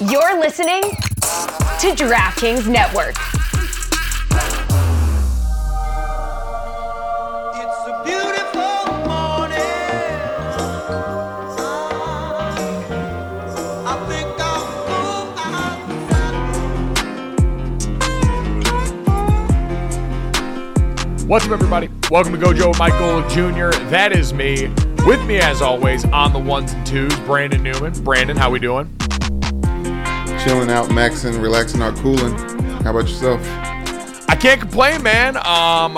You're listening to DraftKings Network. What's up, everybody? Welcome to Gojo with Mike Golic Jr. That is me. With me, as always, on the ones and twos, Brandon Newman. Brandon, how we doing? Chilling out, maxing, relaxing, out, cooling. How about yourself? I can't complain, man. Um,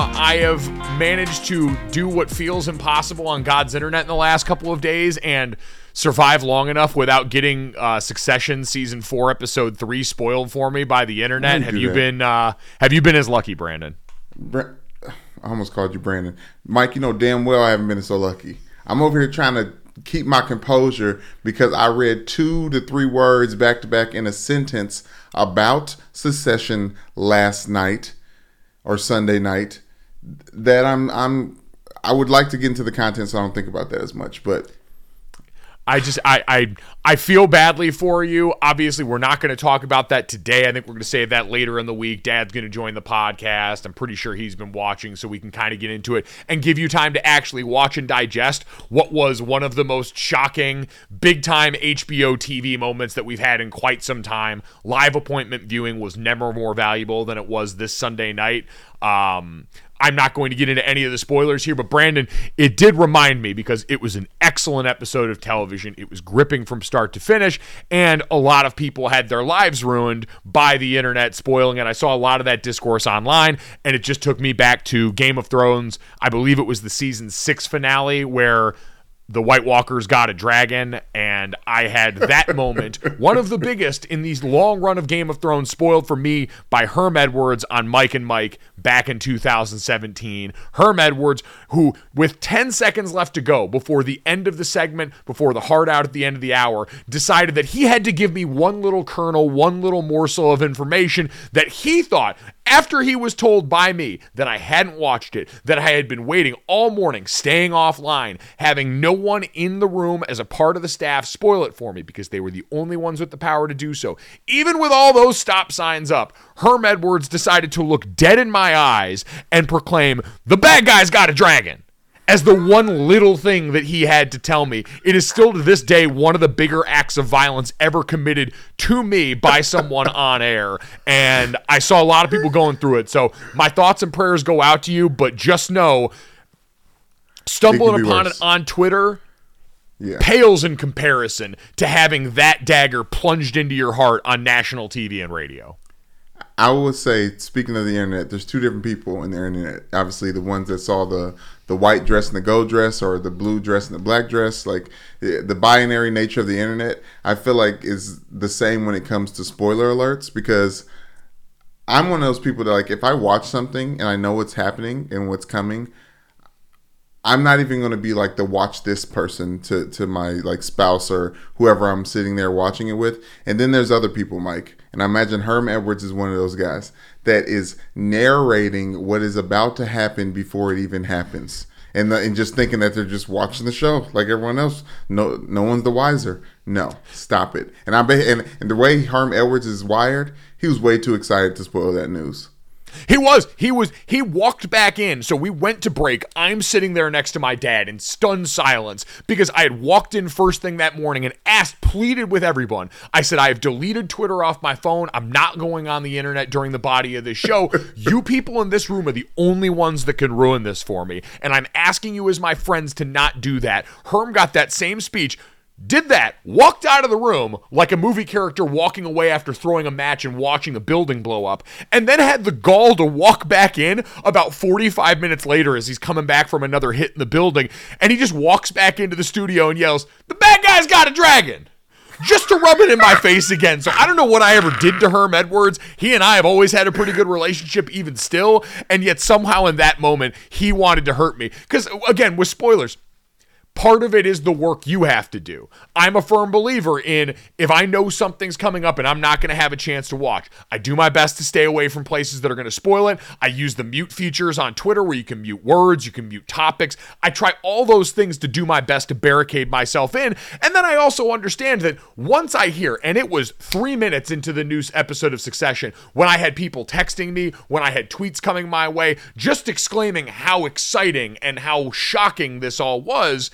I have managed to do what feels impossible on God's internet in the last couple of days and survive long enough without getting uh, Succession season four, episode three spoiled for me by the internet. Have you that. been? Uh, have you been as lucky, Brandon? Bra- I almost called you Brandon. Mike, you know damn well I haven't been so lucky. I'm over here trying to keep my composure because I read two to three words back to back in a sentence about Succession last night or Sunday night that I'm I'm I would like to get into the content so I don't think about that as much, but I just I I I feel badly for you. Obviously, we're not going to talk about that today. I think we're going to save that later in the week. Dad's going to join the podcast. I'm pretty sure he's been watching, so we can kind of get into it and give you time to actually watch and digest what was one of the most shocking, big time HBO TV moments that we've had in quite some time. Live appointment viewing was never more valuable than it was this Sunday night. Um, I'm not going to get into any of the spoilers here, but Brandon, it did remind me because it was an excellent episode of television. It was gripping from start to finish, and a lot of people had their lives ruined by the internet spoiling it. I saw a lot of that discourse online, and it just took me back to Game of Thrones. I believe it was the season six finale where the White Walkers got a dragon, and I had that moment, one of the biggest in these long run of Game of Thrones, spoiled for me by Herm Edwards on Mike and Mike back in 2017. Herm Edwards, who, with 10 seconds left to go before the end of the segment, before the hard out at the end of the hour, decided that he had to give me one little kernel, one little morsel of information that he thought after he was told by me that I hadn't watched it, that I had been waiting all morning, staying offline, having no one in the room as a part of the staff spoil it for me because they were the only ones with the power to do so. Even with all those stop signs up, Herm Edwards decided to look dead in my eyes and proclaim, The bad guy's got a dragon. As the one little thing that he had to tell me. It is still to this day one of the bigger acts of violence ever committed to me by someone on air. And I saw a lot of people going through it. So my thoughts and prayers go out to you, but just know stumbling upon worse. it on Twitter yeah. pales in comparison to having that dagger plunged into your heart on national TV and radio. I would say, speaking of the internet, there's two different people in the internet. Obviously, the ones that saw the the white dress and the gold dress, or the blue dress and the black dress. Like the binary nature of the internet, I feel like is the same when it comes to spoiler alerts because I'm one of those people that like if I watch something and I know what's happening and what's coming, I'm not even going to be like the watch this person to to my like spouse or whoever I'm sitting there watching it with. And then there's other people, Mike. And I imagine Herm Edwards is one of those guys that is narrating what is about to happen before it even happens. And, the, and just thinking that they're just watching the show like everyone else. No, no one's the wiser. No, stop it. And I bet, and, and the way Herm Edwards is wired, he was way too excited to spoil that news. He was. He was. He walked back in. So we went to break. I'm sitting there next to my dad in stunned silence because I had walked in first thing that morning and asked, pleaded with everyone. I said, I have deleted Twitter off my phone. I'm not going on the internet during the body of this show. you people in this room are the only ones that can ruin this for me. And I'm asking you as my friends to not do that. Herm got that same speech did that, walked out of the room like a movie character walking away after throwing a match and watching a building blow up, and then had the gall to walk back in about 45 minutes later as he's coming back from another hit in the building, and he just walks back into the studio and yells, The bad guy's got a dragon! Just to rub it in my face again. So I don't know what I ever did to Herm Edwards. He and I have always had a pretty good relationship, even still, and yet somehow in that moment, he wanted to hurt me. Because, again, with spoilers, Part of it is the work you have to do. I'm a firm believer in if I know something's coming up and I'm not going to have a chance to watch, I do my best to stay away from places that are going to spoil it. I use the mute features on Twitter where you can mute words, you can mute topics. I try all those things to do my best to barricade myself in. And then I also understand that once I hear, and it was three minutes into the news episode of Succession, when I had people texting me, when I had tweets coming my way, just exclaiming how exciting and how shocking this all was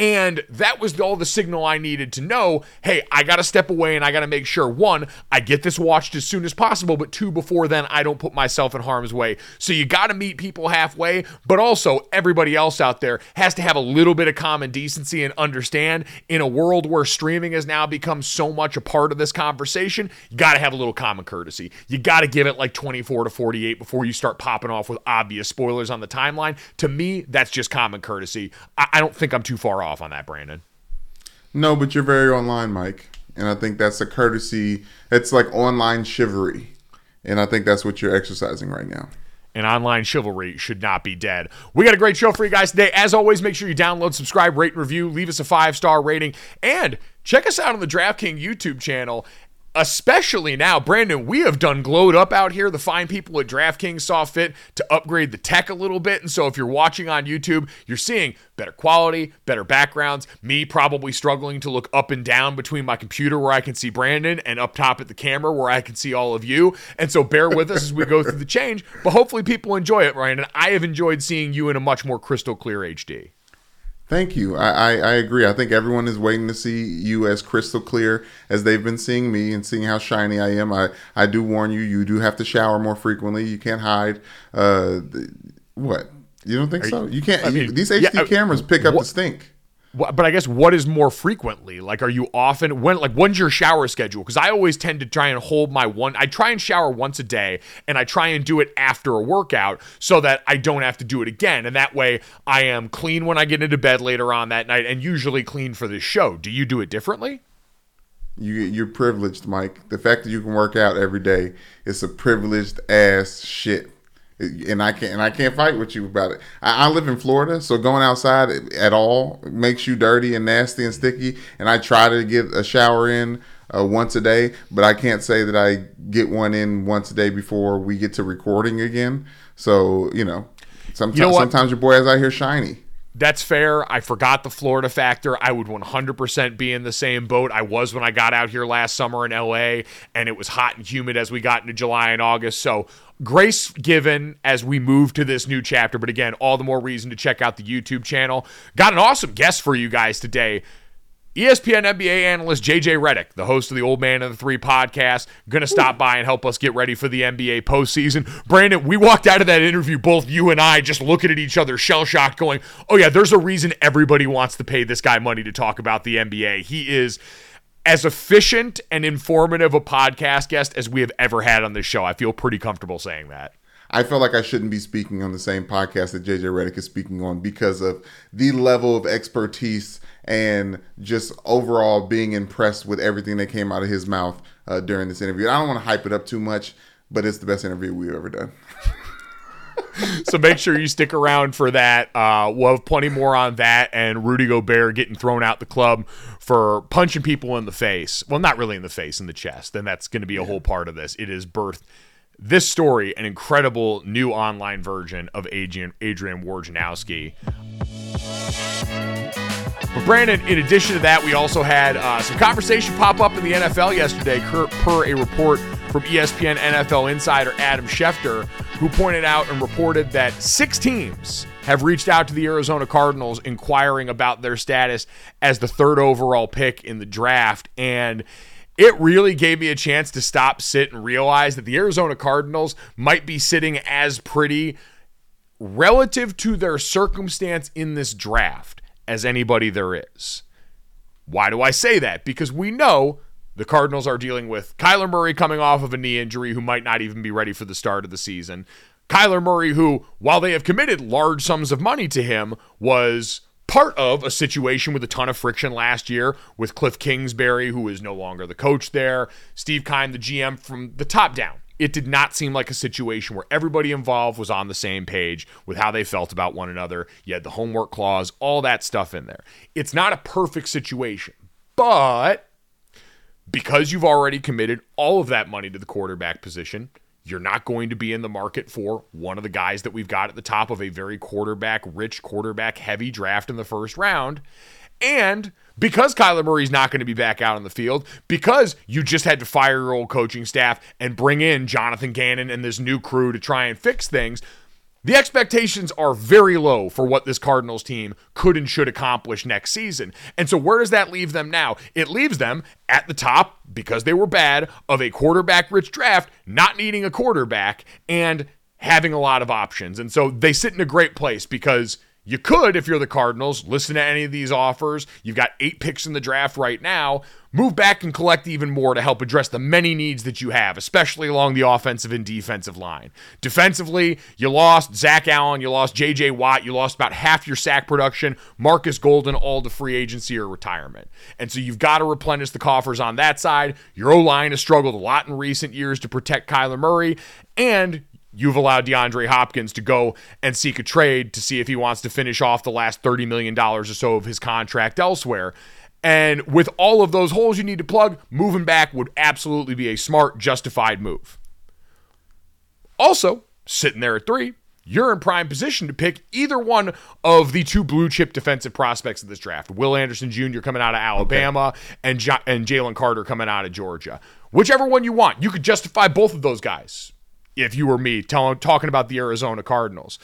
and that was all the signal I needed to know hey, I got to step away and I got to make sure one, I get this watched as soon as possible, but two, before then, I don't put myself in harm's way. So you got to meet people halfway, but also everybody else out there has to have a little bit of common decency and understand in a world where streaming has now become so much a part of this conversation, you got to have a little common courtesy. You got to give it like 24 to 48 before you start popping off with obvious spoilers on the timeline. To me, that's just common courtesy. I, I don't think I'm too far off off on that, Brandon. No, but you're very online, Mike. And I think that's a courtesy. It's like online chivalry. And I think that's what you're exercising right now. And online chivalry should not be dead. We got a great show for you guys today. As always, make sure you download, subscribe, rate, and review, leave us a five star rating, and check us out on the DraftKings YouTube channel especially now, Brandon, we have done glowed up out here. The fine people at DraftKings saw fit to upgrade the tech a little bit. And so if you're watching on YouTube, you're seeing better quality, better backgrounds, me probably struggling to look up and down between my computer where I can see Brandon and up top at the camera where I can see all of you. And so bear with us as we go through the change, but hopefully people enjoy it, Ryan. And I have enjoyed seeing you in a much more crystal clear HD. Thank you. I, I, I, agree. I think everyone is waiting to see you as crystal clear as they've been seeing me and seeing how shiny I am. I, I do warn you, you do have to shower more frequently. You can't hide. Uh, what? You don't think Are so? You can't. I mean, these HD yeah, cameras pick up what, the stink but I guess what is more frequently? Like, are you often when like when's your shower schedule? Because I always tend to try and hold my one. I try and shower once a day, and I try and do it after a workout so that I don't have to do it again. And that way, I am clean when I get into bed later on that night, and usually clean for the show. Do you do it differently? You you're privileged, Mike. The fact that you can work out every day is a privileged ass shit and I can't and I can't fight with you about it. I, I, live in Florida, so going outside at all makes you dirty and nasty and sticky. And I try to get a shower in uh, once a day, but I can't say that I get one in once a day before we get to recording again. So you know, sometimes you know sometimes your boy is out here shiny. That's fair. I forgot the Florida factor. I would 100% be in the same boat I was when I got out here last summer in LA and it was hot and humid as we got into July and August. So, grace given as we move to this new chapter. But again, all the more reason to check out the YouTube channel. Got an awesome guest for you guys today. ESPN NBA analyst JJ Redick, the host of the Old Man of the Three podcast, going to stop by and help us get ready for the NBA postseason. Brandon, we walked out of that interview, both you and I, just looking at each other, shell shocked, going, "Oh yeah, there's a reason everybody wants to pay this guy money to talk about the NBA. He is." As efficient and informative a podcast guest as we have ever had on this show. I feel pretty comfortable saying that. I feel like I shouldn't be speaking on the same podcast that JJ Redick is speaking on because of the level of expertise and just overall being impressed with everything that came out of his mouth uh, during this interview. I don't want to hype it up too much, but it's the best interview we've ever done. so make sure you stick around for that. Uh, we'll have plenty more on that and Rudy Gobert getting thrown out the club for punching people in the face. Well, not really in the face, in the chest. And that's going to be a whole part of this. It is birthed this story, an incredible new online version of Adrian Adrian Wojnarowski. But Brandon, in addition to that, we also had uh, some conversation pop up in the NFL yesterday, per, per a report from ESPN NFL insider Adam Schefter, who pointed out and reported that six teams have reached out to the Arizona Cardinals inquiring about their status as the third overall pick in the draft. And it really gave me a chance to stop, sit, and realize that the Arizona Cardinals might be sitting as pretty relative to their circumstance in this draft as anybody there is. Why do I say that? Because we know the Cardinals are dealing with Kyler Murray coming off of a knee injury who might not even be ready for the start of the season. Kyler Murray, who, while they have committed large sums of money to him, was part of a situation with a ton of friction last year with Cliff Kingsbury, who is no longer the coach there, Steve Keim, the GM, from the top down. It did not seem like a situation where everybody involved was on the same page with how they felt about one another. You had the homework clause, all that stuff in there. It's not a perfect situation, but because you've already committed all of that money to the quarterback position, you're not going to be in the market for one of the guys that we've got at the top of a very quarterback rich, quarterback heavy draft in the first round. And because Kyler Murray's not going to be back out on the field, because you just had to fire your old coaching staff and bring in Jonathan Gannon and this new crew to try and fix things, the expectations are very low for what this Cardinals team could and should accomplish next season. And so, where does that leave them now? It leaves them at the top, because they were bad, of a quarterback rich draft, not needing a quarterback and having a lot of options. And so, they sit in a great place because you could, if you're the Cardinals, listen to any of these offers. You've got eight picks in the draft right now. Move back and collect even more to help address the many needs that you have, especially along the offensive and defensive line. Defensively, you lost Zach Allen, you lost J.J. Watt, you lost about half your sack production, Marcus Golden, all to free agency or retirement. And so you've got to replenish the coffers on that side. Your O line has struggled a lot in recent years to protect Kyler Murray, and you've allowed DeAndre Hopkins to go and seek a trade to see if he wants to finish off the last $30 million or so of his contract elsewhere. And with all of those holes you need to plug, moving back would absolutely be a smart, justified move. Also, sitting there at three, you're in prime position to pick either one of the two blue chip defensive prospects of this draft. Will Anderson Jr. coming out of Alabama okay. and, J- and Jalen Carter coming out of Georgia. Whichever one you want, you could justify both of those guys if you were me tell, talking about the Arizona Cardinals.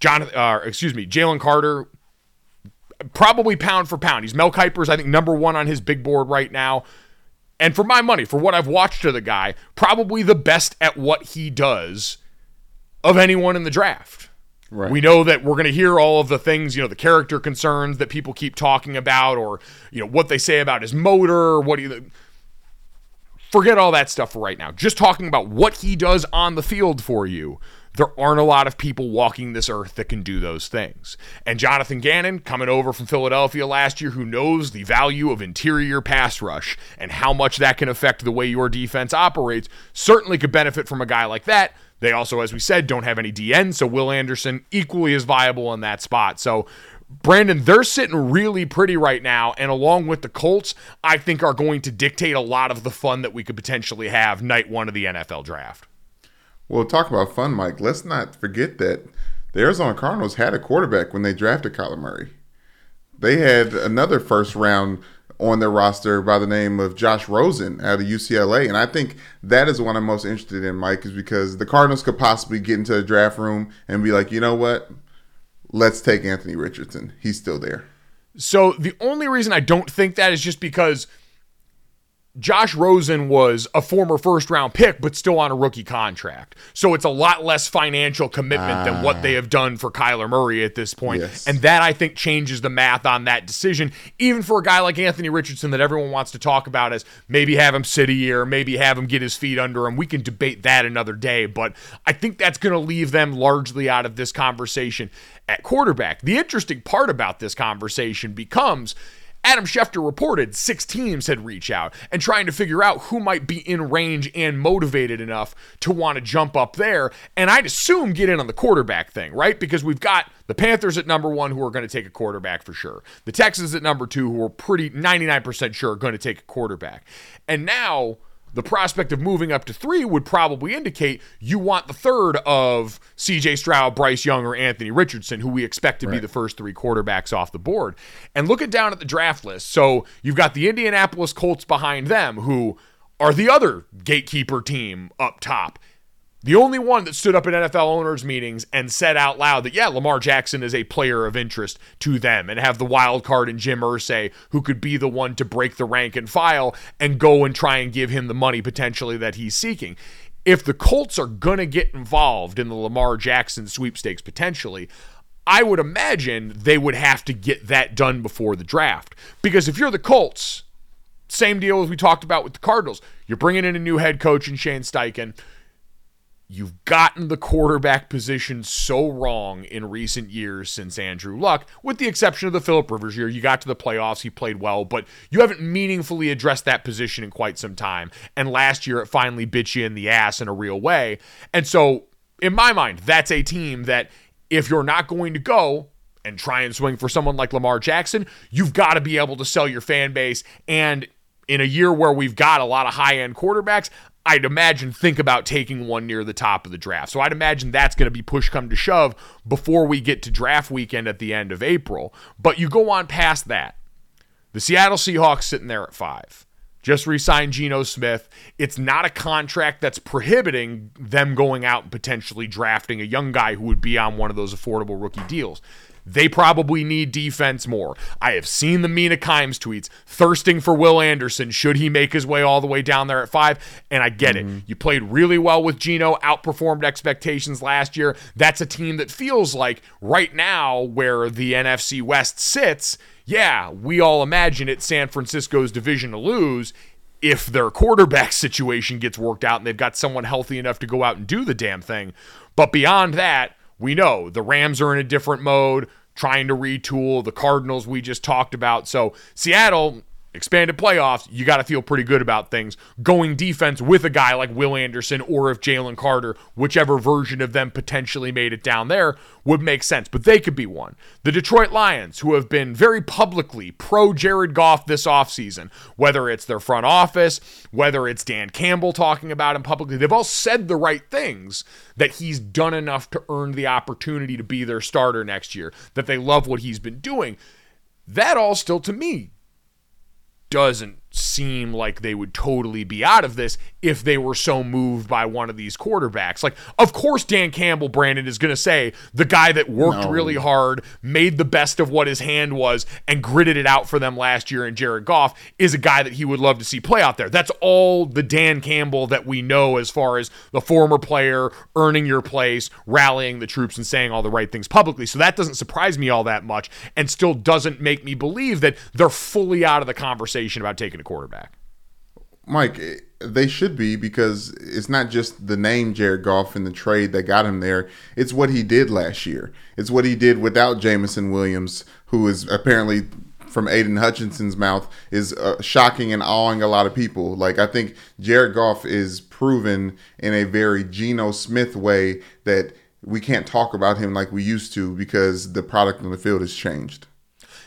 John, uh, excuse me, Jalen Carter, probably pound for pound. He's Mel Kiper's, I think, number one on his big board right now. And for my money, for what I've watched of the guy, probably the best at what he does of anyone in the draft. Right. We know that we're going to hear all of the things, you know, the character concerns that people keep talking about, or you know what they say about his motor. What do you? Forget all that stuff for right now. Just talking about what he does on the field for you. There aren't a lot of people walking this earth that can do those things. And Jonathan Gannon, coming over from Philadelphia last year, who knows the value of interior pass rush and how much that can affect the way your defense operates, certainly could benefit from a guy like that. They also, as we said, don't have any DN, so Will Anderson equally as viable in that spot. So Brandon, they're sitting really pretty right now, and along with the Colts, I think are going to dictate a lot of the fun that we could potentially have night one of the NFL draft. Well, talk about fun, Mike. Let's not forget that the Arizona Cardinals had a quarterback when they drafted Kyler Murray. They had another first round on their roster by the name of Josh Rosen out of UCLA. And I think that is what I'm most interested in, Mike, is because the Cardinals could possibly get into the draft room and be like, you know what? Let's take Anthony Richardson. He's still there. So the only reason I don't think that is just because – Josh Rosen was a former first round pick, but still on a rookie contract. So it's a lot less financial commitment than what they ah. have done for Kyler Murray at this point. Yes. And that I think changes the math on that decision, even for a guy like Anthony Richardson that everyone wants to talk about as maybe have him sit a year, maybe have him get his feet under him. We can debate that another day, but I think that's going to leave them largely out of this conversation at quarterback. The interesting part about this conversation becomes Adam Schefter reported six teams had reached out and trying to figure out who might be in range and motivated enough to want to jump up there. And I'd assume get in on the quarterback thing, right? Because we've got the Panthers at number one who are going to take a quarterback for sure. The Texans at number two who are pretty 99% sure are going to take a quarterback. And now the prospect of moving up to three would probably indicate you want the third of CJ Stroud, Bryce Young, or Anthony Richardson, who we expect to right. be the first three quarterbacks off the board. And look at down at the draft list. So you've got the Indianapolis Colts behind them, who are the other gatekeeper team up top the only one that stood up at NFL owners' meetings and said out loud that, yeah, Lamar Jackson is a player of interest to them and have the wild card in Jim Irsay, who could be the one to break the rank and file and go and try and give him the money potentially that he's seeking. If the Colts are going to get involved in the Lamar Jackson sweepstakes potentially, I would imagine they would have to get that done before the draft. Because if you're the Colts, same deal as we talked about with the Cardinals, you're bringing in a new head coach in Shane Steichen You've gotten the quarterback position so wrong in recent years since Andrew Luck, with the exception of the Philip Rivers year. You got to the playoffs, he played well, but you haven't meaningfully addressed that position in quite some time. And last year, it finally bit you in the ass in a real way. And so, in my mind, that's a team that if you're not going to go and try and swing for someone like Lamar Jackson, you've got to be able to sell your fan base. And in a year where we've got a lot of high end quarterbacks, I'd imagine think about taking one near the top of the draft. So I'd imagine that's going to be push come to shove before we get to draft weekend at the end of April. But you go on past that. The Seattle Seahawks sitting there at five. Just re signed Geno Smith. It's not a contract that's prohibiting them going out and potentially drafting a young guy who would be on one of those affordable rookie deals. They probably need defense more. I have seen the Mina Kimes tweets thirsting for Will Anderson should he make his way all the way down there at five. And I get mm-hmm. it. You played really well with Geno, outperformed expectations last year. That's a team that feels like right now where the NFC West sits, yeah, we all imagine it's San Francisco's division to lose if their quarterback situation gets worked out and they've got someone healthy enough to go out and do the damn thing. But beyond that, we know the Rams are in a different mode, trying to retool. The Cardinals we just talked about. So Seattle expanded playoffs, you got to feel pretty good about things. Going defense with a guy like Will Anderson or if Jalen Carter, whichever version of them potentially made it down there, would make sense. But they could be one. The Detroit Lions, who have been very publicly pro Jared Goff this offseason, whether it's their front office, whether it's Dan Campbell talking about him publicly, they've all said the right things that he's done enough to earn the opportunity to be their starter next year, that they love what he's been doing. That all still to me doesn't seem like they would totally be out of this if they were so moved by one of these quarterbacks. Like, of course, Dan Campbell, Brandon, is going to say the guy that worked no. really hard, made the best of what his hand was, and gritted it out for them last year, and Jared Goff is a guy that he would love to see play out there. That's all the Dan Campbell that we know as far as the former player earning your place, rallying the troops, and saying all the right things publicly. So that doesn't surprise me all that much, and still doesn't make me believe that they're fully out of the conversation about taking a quarterback. Mike, they should be because it's not just the name Jared Goff and the trade that got him there. It's what he did last year. It's what he did without Jameson Williams, who is apparently from Aidan Hutchinson's mouth is uh, shocking and awing a lot of people. Like I think Jared Goff is proven in a very Geno Smith way that we can't talk about him like we used to because the product on the field has changed.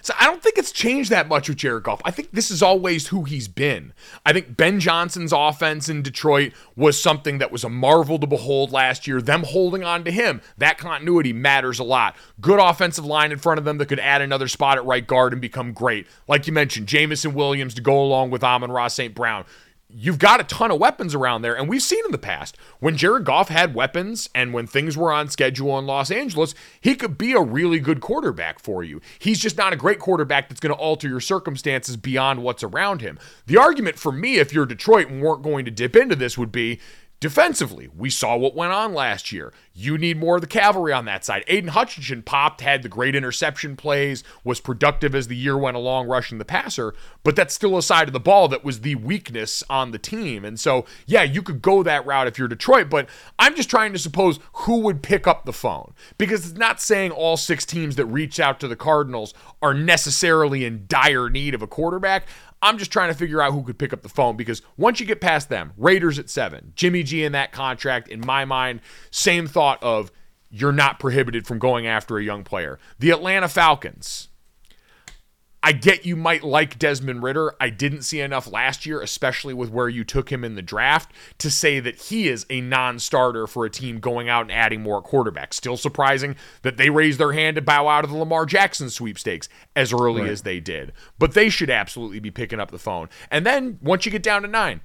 So I don't think it's changed that much with Jared Goff. I think this is always who he's been. I think Ben Johnson's offense in Detroit was something that was a marvel to behold last year. Them holding on to him, that continuity matters a lot. Good offensive line in front of them that could add another spot at right guard and become great. Like you mentioned, Jameson Williams to go along with Amon-Ra St. Brown you've got a ton of weapons around there. And we've seen in the past when Jared Goff had weapons and when things were on schedule in Los Angeles, he could be a really good quarterback for you. He's just not a great quarterback that's going to alter your circumstances beyond what's around him. The argument for me, if you're Detroit and weren't going to dip into this, would be Defensively, we saw what went on last year. You need more of the cavalry on that side. Aidan Hutchinson popped, had the great interception plays, was productive as the year went along rushing the passer, but that's still a side of the ball that was the weakness on the team. And so, yeah, you could go that route if you're Detroit, but I'm just trying to suppose who would pick up the phone because it's not saying all six teams that reach out to the Cardinals are necessarily in dire need of a quarterback. I'm just trying to figure out who could pick up the phone because once you get past them, Raiders at seven, Jimmy G in that contract, in my mind, same thought of you're not prohibited from going after a young player. The Atlanta Falcons, I get you might like Desmond Ridder. I didn't see enough last year, especially with where you took him in the draft, to say that he is a non starter for a team going out and adding more quarterbacks. Still surprising that they raised their hand to bow out of the Lamar Jackson sweepstakes as early right. as they did. But they should absolutely be picking up the phone. And then once you get down to nine,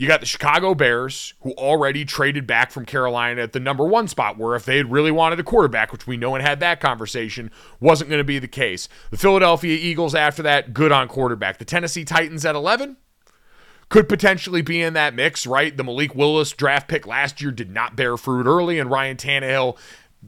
you got the Chicago Bears, who already traded back from Carolina at the number one spot, where if they had really wanted a quarterback, which we know and had that conversation, wasn't going to be the case. The Philadelphia Eagles, after that, good on quarterback. The Tennessee Titans at 11 could potentially be in that mix, right? The Malik Willis draft pick last year did not bear fruit early, and Ryan Tannehill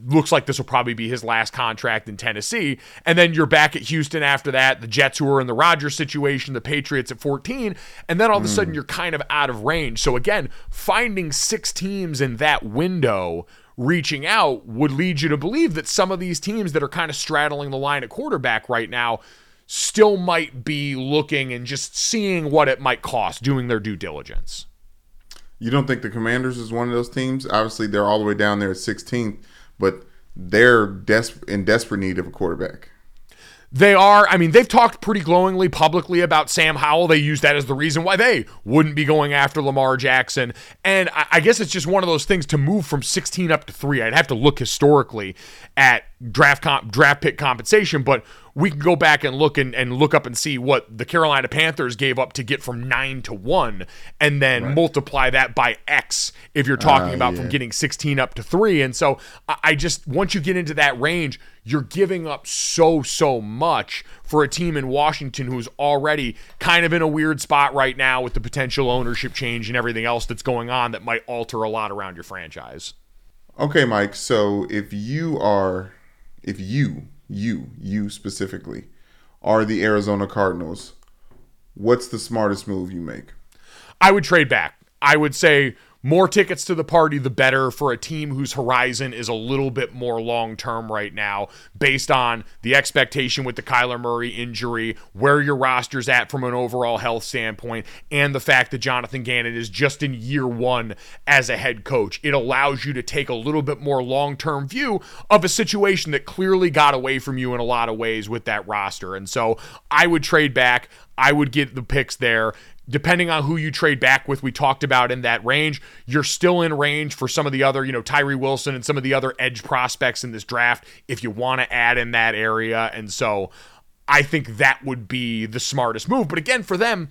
looks like this will probably be his last contract in Tennessee. And then you're back at Houston after that, the Jets who are in the Rodgers situation, the Patriots at 14, and then all of a sudden mm. you're kind of out of range. So again, finding six teams in that window reaching out would lead you to believe that some of these teams that are kind of straddling the line at quarterback right now still might be looking and just seeing what it might cost, doing their due diligence. You don't think the Commanders is one of those teams? Obviously, they're all the way down there at 16th but they're des- in desperate need of a quarterback. They are. I mean, they've talked pretty glowingly publicly about Sam Howell. They use that as the reason why they wouldn't be going after Lamar Jackson. And I, I guess it's just one of those things to move from 16 up to three. I'd have to look historically at draft comp, draft pick compensation, but we can go back and look and, and look up and see what the Carolina Panthers gave up to get from nine to one, and then right. multiply that by X if you're talking uh, about yeah. from getting 16 up to three. And so I just, once you get into that range, you're giving up so, so much for a team in Washington who's already kind of in a weird spot right now with the potential ownership change and everything else that's going on that might alter a lot around your franchise. Okay, Mike. So if you are, if you you, you specifically, are the Arizona Cardinals, what's the smartest move you make? I would trade back. I would say more tickets to the party, the better for a team whose horizon is a little bit more long term right now, based on the expectation with the Kyler Murray injury, where your roster's at from an overall health standpoint, and the fact that Jonathan Gannon is just in year one as a head coach. It allows you to take a little bit more long term view of a situation that clearly got away from you in a lot of ways with that roster. And so I would trade back. I would get the picks there depending on who you trade back with, we talked about in that range, you're still in range for some of the other, you know, Tyree Wilson and some of the other edge prospects in this draft if you want to add in that area. And so I think that would be the smartest move. But again, for them,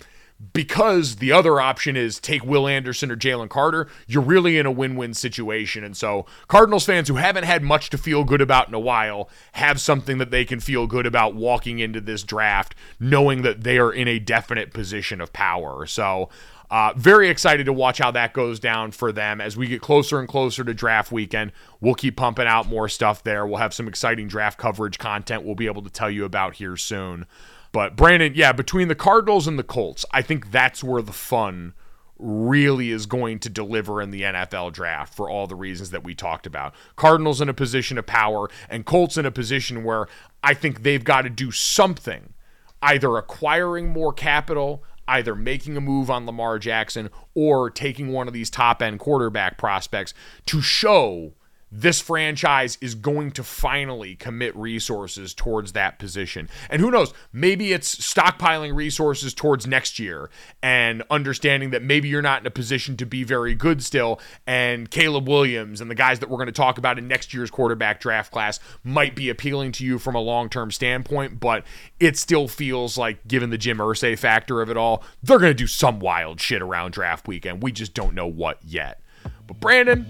because the other option is take Will Anderson or Jalen Carter, you're really in a win win situation. And so, Cardinals fans who haven't had much to feel good about in a while have something that they can feel good about walking into this draft, knowing that they are in a definite position of power. So, uh, very excited to watch how that goes down for them as we get closer and closer to draft weekend. We'll keep pumping out more stuff there. We'll have some exciting draft coverage content we'll be able to tell you about here soon. But Brandon, yeah, between the Cardinals and the Colts, I think that's where the fun really is going to deliver in the NFL draft for all the reasons that we talked about. Cardinals in a position of power and Colts in a position where I think they've got to do something, either acquiring more capital, either making a move on Lamar Jackson or taking one of these top end quarterback prospects to show this franchise is going to finally commit resources towards that position. And who knows, maybe it's stockpiling resources towards next year and understanding that maybe you're not in a position to be very good still. And Caleb Williams and the guys that we're going to talk about in next year's quarterback draft class might be appealing to you from a long term standpoint, but it still feels like, given the Jim Irsay factor of it all, they're going to do some wild shit around draft weekend. We just don't know what yet. But Brandon,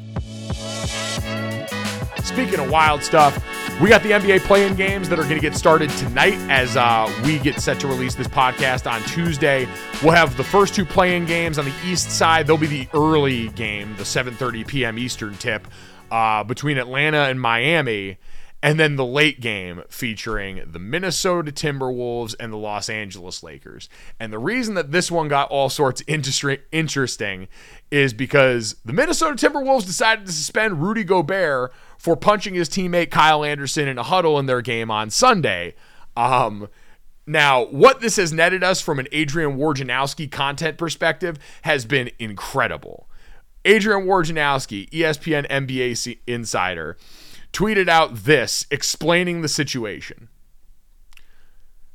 speaking of wild stuff, we got the NBA play-in games that are going to get started tonight as uh, we get set to release this podcast on Tuesday. We'll have the first two play-in games on the east side. They'll be the early game, the 7:30 p.m. Eastern tip uh, between Atlanta and Miami. And then the late game featuring the Minnesota Timberwolves and the Los Angeles Lakers. And the reason that this one got all sorts interesting is because the Minnesota Timberwolves decided to suspend Rudy Gobert for punching his teammate Kyle Anderson in a huddle in their game on Sunday. Um, now, what this has netted us from an Adrian Wojnarowski content perspective has been incredible. Adrian Wojnarowski, ESPN NBA insider, tweeted out this explaining the situation.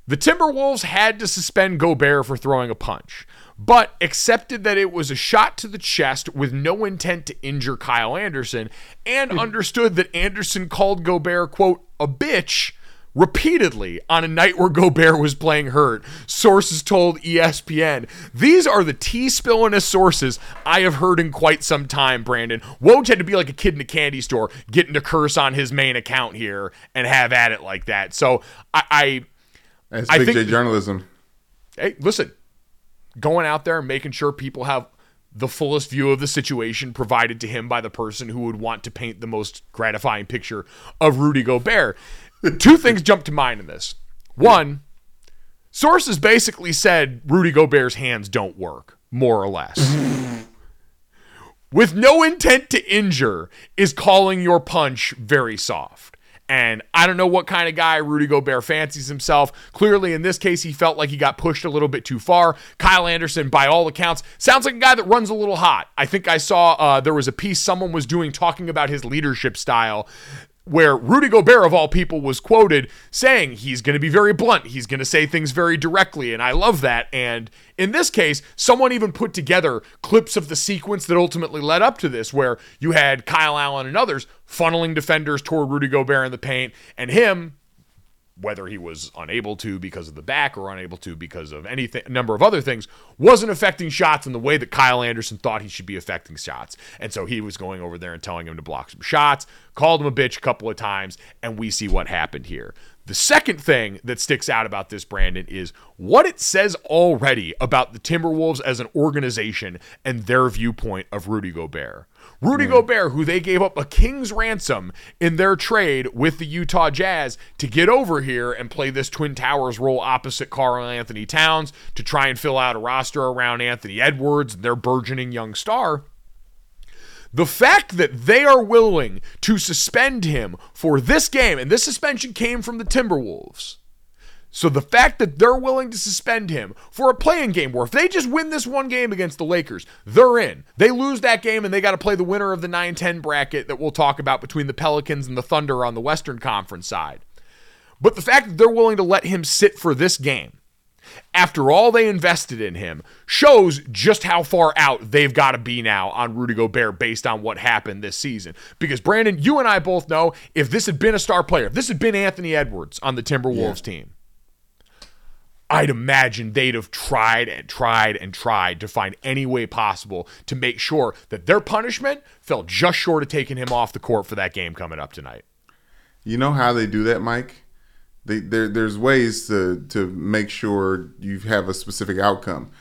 The Timberwolves had to suspend Gobert for throwing a punch, but accepted that it was a shot to the chest with no intent to injure Kyle Anderson and hmm. understood that Anderson called Gobert, quote, a bitch repeatedly on a night where Gobert was playing hurt. Sources told ESPN. These are the tea spillingest sources I have heard in quite some time, Brandon. Woj had to be like a kid in a candy store getting to curse on his main account here and have at it like that. So I. I That's I big think, J journalism. Hey, listen, going out there and making sure people have the fullest view of the situation provided to him by the person who would want to paint the most gratifying picture of Rudy Gobert. Two things jump to mind in this. One, sources basically said Rudy Gobert's hands don't work, more or less. With no intent to injure is calling your punch very soft. And I don't know what kind of guy Rudy Gobert fancies himself. Clearly, in this case, he felt like he got pushed a little bit too far. Kyle Anderson, by all accounts, sounds like a guy that runs a little hot. I think I saw uh, there was a piece someone was doing talking about his leadership style where Rudy Gobert, of all people, was quoted saying he's going to be very blunt. He's going to say things very directly. And I love that. And in this case, someone even put together clips of the sequence that ultimately led up to this, where you had Kyle Allen and others funneling defenders toward Rudy Gobert in the paint and him whether he was unable to because of the back or unable to because of anything a number of other things wasn't affecting shots in the way that Kyle Anderson thought he should be affecting shots. And so he was going over there and telling him to block some shots, called him a bitch a couple of times, and we see what happened here. The second thing that sticks out about this, Brandon, is what it says already about the Timberwolves as an organization and their viewpoint of Rudy Gobert. Rudy. Gobert, who they gave up a king's ransom in their trade with the Utah Jazz to get over here and play this Twin Towers role opposite Karl-Anthony Towns to try and fill out a roster around Anthony Edwards, their burgeoning young star. The fact that they are willing to suspend him for this game, and this suspension came from the Timberwolves so the fact that they're willing to suspend him for a play-in game where if they just win this one game against the Lakers, they're in. They lose that game and they got to play the winner of the 9-10 bracket that we'll talk about between the Pelicans and the Thunder on the Western Conference side. But the fact that they're willing to let him sit for this game after all they invested in him shows just how far out they've got to be now on Rudy Gobert based on what happened this season. Because Brandon, you and I both know if this had been a star player, if this had been Anthony Edwards on the Timberwolves yeah. team, I'd imagine they'd have tried and tried and tried to find any way possible to make sure that their punishment fell just short of taking him off the court for that game coming up tonight. You know how they do that, Mike? They, there, there's ways to to make sure you have a specific outcome.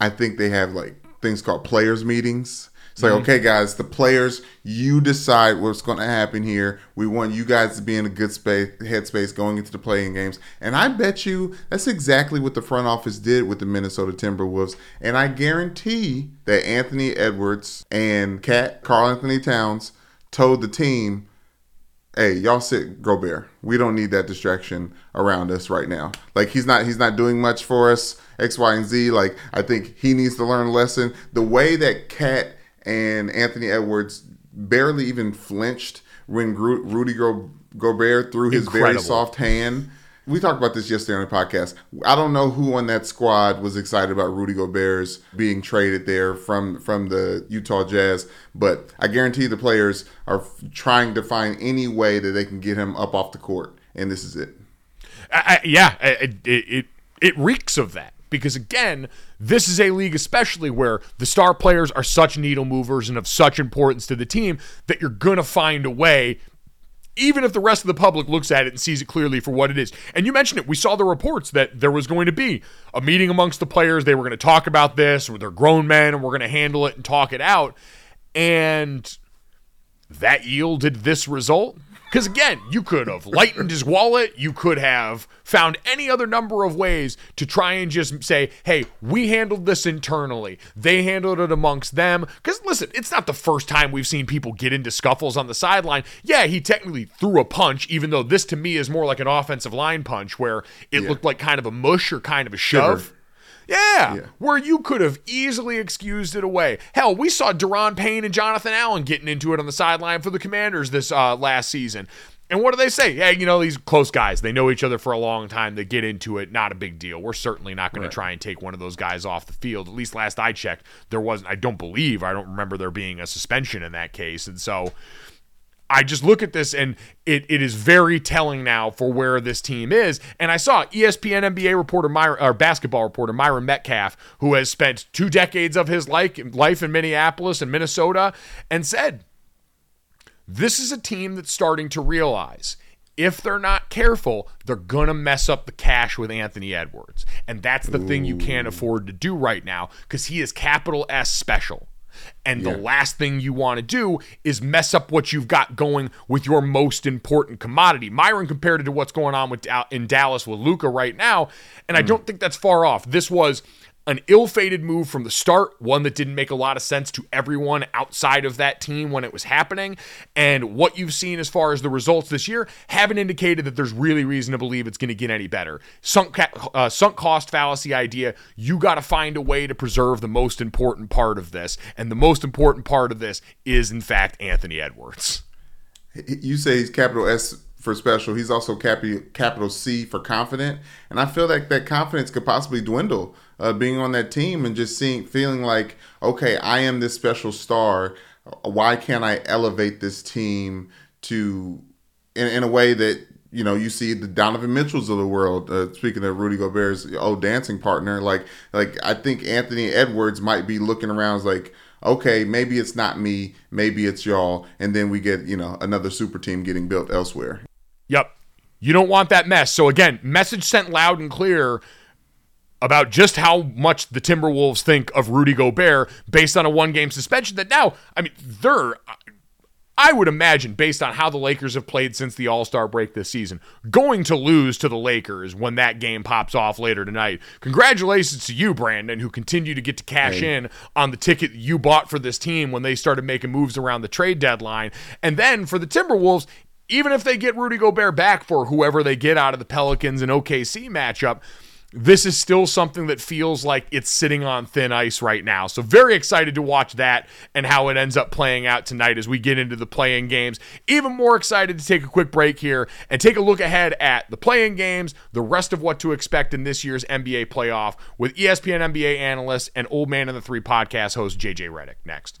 I think they have like things called players meetings it's like, mm-hmm. okay, guys, the players, you decide what's going to happen here. We want you guys to be in a good space, headspace going into the play-in games. And I bet you that's exactly what the front office did with the Minnesota Timberwolves. And I guarantee that Anthony Edwards and KAT Karl-Anthony Towns told the team, hey, y'all sit Gobert. We don't need that distraction around us right now. Like he's not he's not doing much for us. X, Y, and Z. Like I think he needs to learn a lesson. The way that Cat and Anthony Edwards barely even flinched when Rudy Gobert threw his Incredible. very soft hand. We talked about this yesterday on the podcast. I don't know who on that squad was excited about Rudy Gobert's being traded there from from the Utah Jazz, but I guarantee the players are trying to find any way that they can get him up off the court, and this is it. I, I, yeah, it, it it reeks of that because again, this is a league especially where the star players are such needle movers and of such importance to the team that you're going to find a way even if the rest of the public looks at it and sees it clearly for what it is. And you mentioned it. We saw the reports that there was going to be a meeting amongst the players. They were going to talk about this, or they're grown men, and we're going to handle it and talk it out. And that yielded this result. Because again, you could have lightened his wallet. You could have found any other number of ways to try and just say, hey, we handled this internally. They handled it amongst them. Because listen, it's not the first time we've seen people get into scuffles on the sideline. Yeah, he technically threw a punch, even though this to me is more like an offensive line punch where it yeah. looked like kind of a mush or kind of a shove. Shiver. Yeah, yeah, where you could have easily excused it away. Hell, we saw Da'Ron Payne and Jonathan Allen getting into it on the sideline for the Commanders this uh, last season. And what do they say? Hey, you know, these close guys, they know each other for a long time. They get into it, not a big deal. We're certainly not going right. to try and take one of those guys off the field. At least last I checked, there wasn't, I don't believe, I don't remember there being a suspension in that case. And so I just look at this and it, it is very telling now for where this team is. And I saw ESPN NBA reporter, Myra, or basketball reporter Myron Medcalf, who has spent two decades of his life, life in Minneapolis and Minnesota, and said, This is a team that's starting to realize if they're not careful, they're going to mess up the cash with Anthony Edwards. And that's the Ooh. thing you can't afford to do right now because he is capital S special. And yeah. the last thing you want to do is mess up what you've got going with your most important commodity. Myron compared it to what's going on with in Dallas with Luka right now, and mm. I don't think that's far off. This was an ill-fated move from the start, one that didn't make a lot of sense to everyone outside of that team when it was happening. And what you've seen as far as the results this year haven't indicated that there's really reason to believe it's going to get any better. Sunk uh, sunk cost fallacy idea. You got to find a way to preserve the most important part of this, and the most important part of this is in fact Anthony Edwards. You say he's capital S for special. He's also capital capital C for confident, and I feel like that confidence could possibly dwindle uh, being on that team and just seeing, feeling like, okay, I am this special star. Why can't I elevate this team to, in, in a way that you know, you see the Donovan Mitchells of the world. Uh, speaking of Rudy Gobert's old dancing partner, like, like I think Anthony Edwards might be looking around like, okay, maybe it's not me, maybe it's y'all, and then we get you know another super team getting built elsewhere. Yep, you don't want that mess. So again, message sent loud and clear about just how much the Timberwolves think of Rudy Gobert based on a one game suspension that now, I mean, they're, I would imagine, based on how the Lakers have played since the All Star break this season, going to lose to the Lakers when that game pops off later tonight. Congratulations to you, Brandon, who continue to get to cash hey. in on the ticket you bought for this team when they started making moves around the trade deadline. And then for the Timberwolves, even if they get Rudy Gobert back for whoever they get out of the Pelicans and OKC matchup, this is still something that feels like it's sitting on thin ice right now. So, very excited to watch that and how it ends up playing out tonight as we get into the play-in games. Even more excited to take a quick break here and take a look ahead at the play-in games, the rest of what to expect in this year's NBA playoff with ESPN NBA analyst and Old Man in the Three podcast host JJ Redick. Next.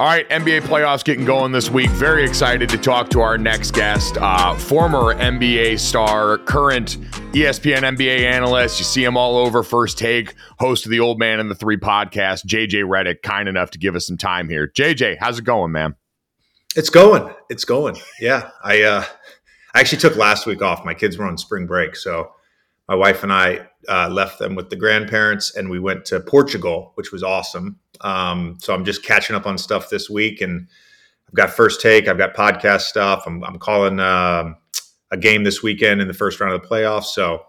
All right, NBA playoffs getting going this week. Very excited to talk to our next guest, uh, former NBA star, current ESPN NBA analyst. You see him all over First Take, host of the Old Man and the Three podcast. JJ Redick, kind enough to give us some time here. JJ, how's it going, man? It's going. It's going. Yeah, I uh, I actually took last week off. My kids were on spring break, so my wife and I uh, left them with the grandparents, and we went to Portugal, which was awesome. Um, so I'm just catching up on stuff this week, and I've got first take, I've got podcast stuff. I'm, I'm calling uh, a game this weekend in the first round of the playoffs. So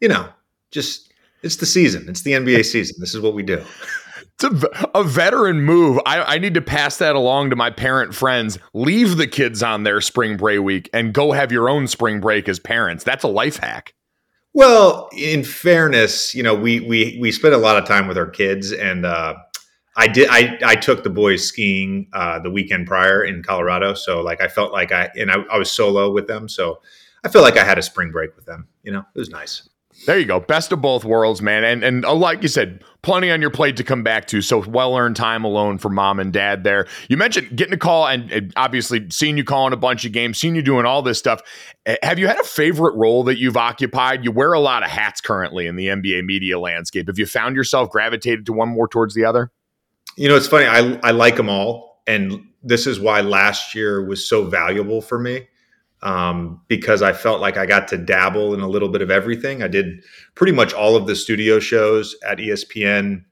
you know, just it's the season. It's the NBA season. This is what we do. It's a, a veteran move. I, I, need to pass that along to my parent friends. Leave the kids on their spring break week and go have your own spring break as parents. That's a life hack. Well, in fairness, you know, we we we spent a lot of time with our kids, and uh, I did. I I took the boys skiing uh, the weekend prior in Colorado, so like I felt like I and I, I was solo with them, so I feel like I had a spring break with them. You know, it was nice. There you go. Best of both worlds, man. And and uh, like you said, plenty on your plate to come back to. So well earned time alone for mom and dad there. You mentioned getting a call and, and obviously seeing you calling a bunch of games, seeing you doing all this stuff. Eh, have you had a favorite role that you've occupied? You wear a lot of hats currently in the NBA media landscape. Have you found yourself gravitated to one more towards the other? You know, it's funny. I I like them all, and this is why last year was so valuable for me um, because I felt like I got to dabble in a little bit of everything. I did pretty much all of the studio shows at ESPN.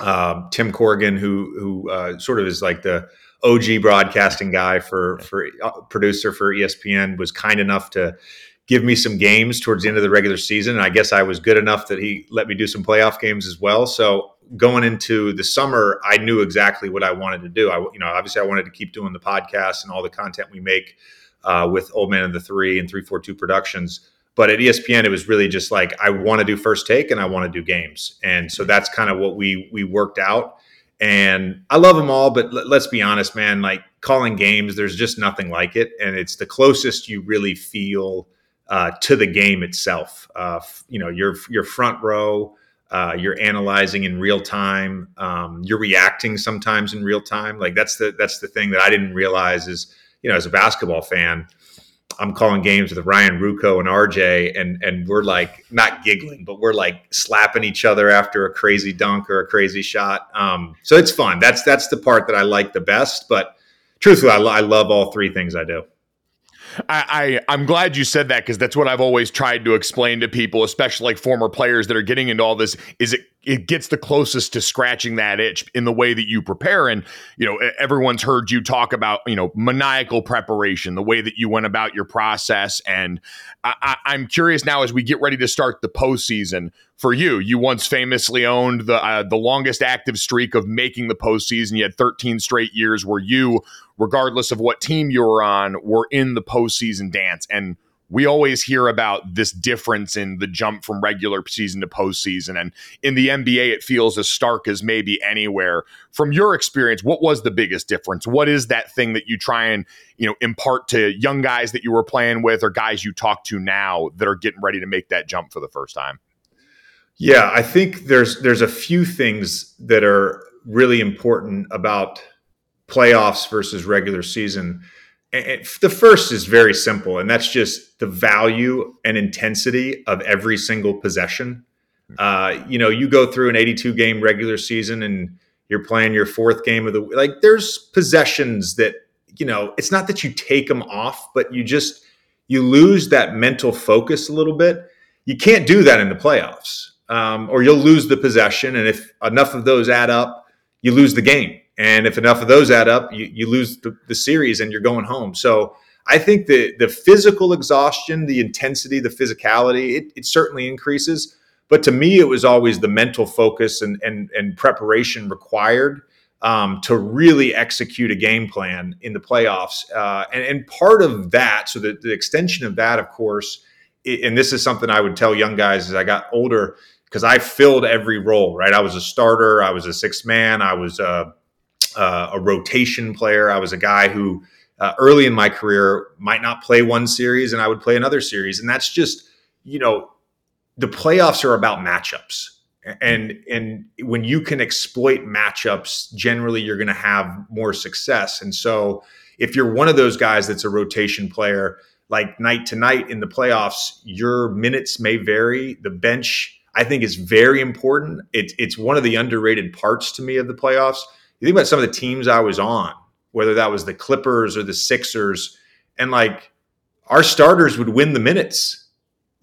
Um, Tim Corrigan, who who uh, sort of is like the OG broadcasting guy for for uh, producer for ESPN, was kind enough to give me some games towards the end of the regular season. And I guess I was good enough that he let me do some playoff games as well. So going into the summer, I knew exactly what I wanted to do. I you know obviously I wanted to keep doing the podcast and all the content we make uh, with Old Man of the Three and 342 Productions. But at ESPN, it was really just like I want to do first take and I want to do games, and so that's kind of what we we worked out. And I love them all, but l- let's be honest, man. Like calling games, there's just nothing like it, and it's the closest you really feel uh, to the game itself. Uh, you know, you're you're front row. Uh, you're analyzing in real time. Um, you're reacting sometimes in real time. Like that's the that's the thing that I didn't realize is you know, as a basketball fan, I'm calling games with Ryan Ruocco and RJ, and and we're like not giggling, but we're like slapping each other after a crazy dunk or a crazy shot. Um, so it's fun. That's that's the part that I like the best. But truthfully, I, I love all three things I do. I, I am glad you said that because that's what I've always tried to explain to people, especially like former players that are getting into all this. Is it it gets the closest to scratching that itch in the way that you prepare. And, you know, everyone's heard you talk about, you know, maniacal preparation, the way that you went about your process. And I, am curious now as we get ready to start the postseason for you. You once famously owned the uh, the longest active streak of making the postseason. You had 13 straight years where you, regardless of what team you were on, were in the postseason dance. And we always hear about this difference in the jump from regular season to postseason. And in the NBA, it feels as stark as maybe anywhere. From your experience, what was the biggest difference? What is that thing that you try and, you know, impart to young guys that you were playing with or guys you talk to now that are getting ready to make that jump for the first time? Yeah, I think there's there's a few things that are really important about playoffs versus regular season the first is very simple, and that's just the value and intensity of every single possession. Uh, you know, you go through an 82 game regular season and you're playing your fourth game of the like. There's possessions that you know. It's not that you take them off, but you just you lose that mental focus a little bit. You can't do that in the playoffs, um, or you'll lose the possession. And if enough of those add up, you lose the game. And if enough of those add up, you, you lose the, the series and you're going home. So I think the the physical exhaustion, the intensity, the physicality, it, it certainly increases. But to me, it was always the mental focus and and, and preparation required um, to really execute a game plan in the playoffs. Uh, and, and part of that, so the, the extension of that, of course, and this is something I would tell young guys as I got older because I filled every role. Right, I was a starter, I was a six man, I was a, a, a rotation player, I was a guy who uh, early in my career might not play one series and I would play another series, and that's just you know the playoffs are about matchups. And and when you can exploit matchups generally you're going to have more success. And so if you're one of those guys that's a rotation player like night to night in the playoffs your minutes may vary. The bench i think is very important. It, it's one of the underrated parts to me of the playoffs you think about some of the teams i was on whether that was the clippers or the sixers and like our starters would win the minutes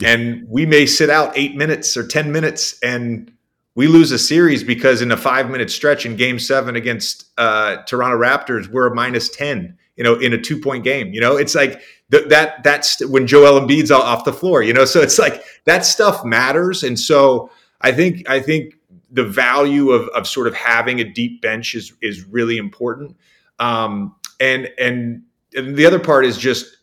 and we may sit out eight minutes or 10 minutes and we lose a series because in a five minute stretch in game seven against uh, Toronto Raptors, we're a minus 10, you know, in a two point game. You know, it's like th- that, that's when Joel Embiid's off the floor, you know, so it's like that stuff matters. And so I think, I think the value of, of sort of having a deep bench is, is really important. Um, and, and, and the other part is just,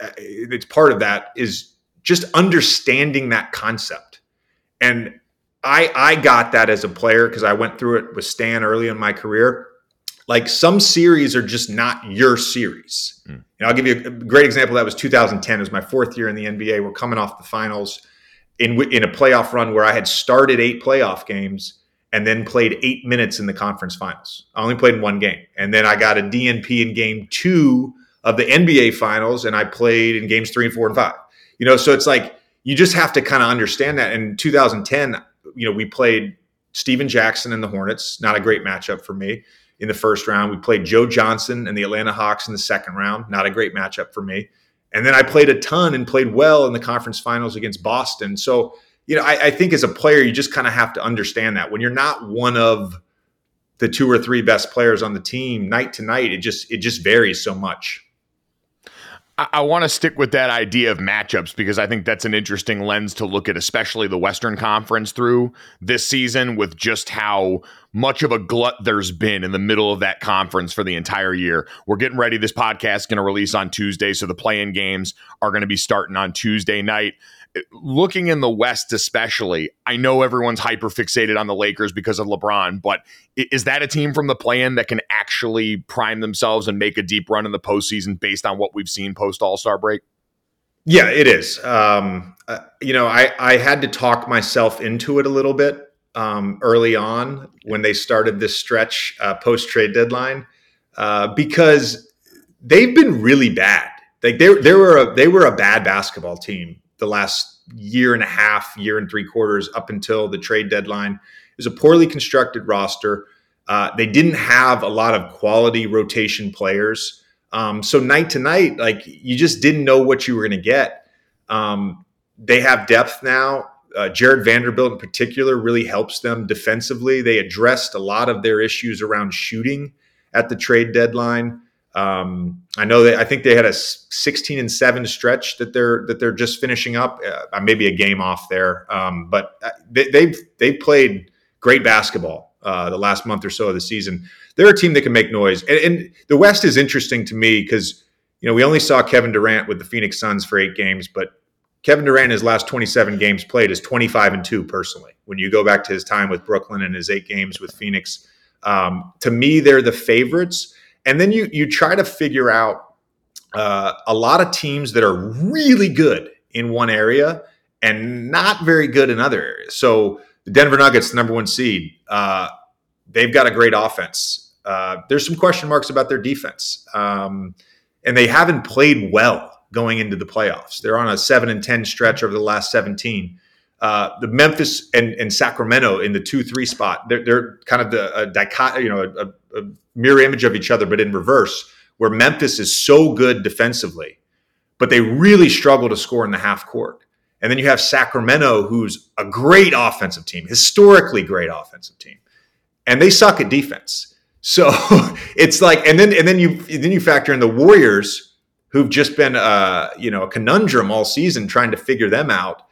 uh, it's part of that is just understanding that concept. And I I got that as a player because I went through it with Stan early in my career. Like some series are just not your series. Mm. And I'll give you a great example. That was 2010. It was my fourth year in the NBA. We're coming off the finals in in a playoff run where I had started eight playoff games and then played eight minutes in the conference finals. I only played in one game, and then I got a DNP in game two of the NBA finals, and I played in games three and four and five. You know, so it's like you just have to kind of understand that. In 2010, you know, we played Stephen Jackson and the Hornets, not a great matchup for me in the first round. We played Joe Johnson and the Atlanta Hawks in the second round, not a great matchup for me. And then I played a ton and played well in the conference finals against Boston. So, you know, I, I think as a player, you just kind of have to understand that when you're not one of the two or three best players on the team night to night, it just it just varies so much. I, want to stick with that idea of matchups because I think that's an interesting lens to look at, especially the Western Conference through this season, with just how much of a glut there's been in the middle of that conference for the entire year. We're getting ready. This podcast is going to release on Tuesday, so the play-in games are going to be starting on Tuesday night looking in the West, especially, I know everyone's hyper fixated on the Lakers because of LeBron, but is that a team from the plan that can actually prime themselves and make a deep run in the postseason based on what we've seen post All Star break? Yeah, it is. Um, uh, you know, I, I had to talk myself into it a little bit um, early on when they started this stretch uh, post trade deadline uh, because they've been really bad. Like they, they were a, they were a bad basketball team the last year and a half, year and three quarters up until the trade deadline. It was a poorly constructed roster. Uh, they didn't have a lot of quality rotation players. Um, so night to night, like you just didn't know what you were going to get. Um, they have depth now. Uh, Jarred Vanderbilt in particular really helps them defensively. They addressed a lot of their issues around shooting at the trade deadline. Um, I know that I think they had a 16 and seven stretch that they're that they're just finishing up. Uh, maybe a game off there, um, but uh, they, they've they've played great basketball uh, the last month or so of the season. They're a team that can make noise, and, and the West is interesting to me because you know we only saw Kevin Durant with the Phoenix Suns for eight games, but Kevin Durant his last 27 games played is 25 and two personally. When you go back to his time with Brooklyn and his eight games with Phoenix, um, to me they're the favorites and then you you try to figure out uh, a lot of teams that are really good in one area and not very good in other areas. So the Denver Nuggets, the number one seed, uh, they've got a great offense. Uh, there's some question marks about their defense, um, and they haven't played well going into the playoffs. They're on a seven and ten stretch over the last 17. Uh, the Memphis and, and, Sacramento in the two three spot. They're, they're kind of the a you know, a, a, mirror image of each other, but in reverse. Where Memphis is so good defensively, but they really struggle to score in the half court. And then you have Sacramento, who's a great offensive team, historically great offensive team, and they suck at defense. So it's like, and then and then you then you factor in the Warriors, who've just been uh, you know a conundrum all season trying to figure them out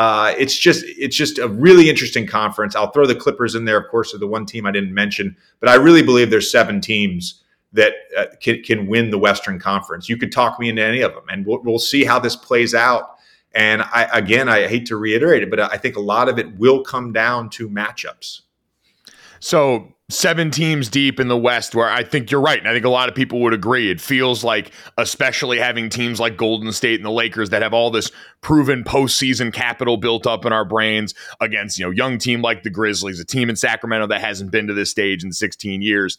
uh, it's just it's just a really interesting conference. I'll throw the Clippers in there, of course, are the one team I didn't mention, but I really believe there's seven teams that uh, can, can win the Western Conference. You could talk me into any of them, and we'll, we'll see how this plays out And I, again, I hate to reiterate it, but I think a lot of it will come down to matchups. So seven teams deep in the West, where I think you're right. And I think a lot of people would agree. It feels like, especially having teams like Golden State and the Lakers that have all this proven postseason capital built up in our brains against, you know, young team like the Grizzlies, a team in Sacramento that hasn't been to this stage in 16 years.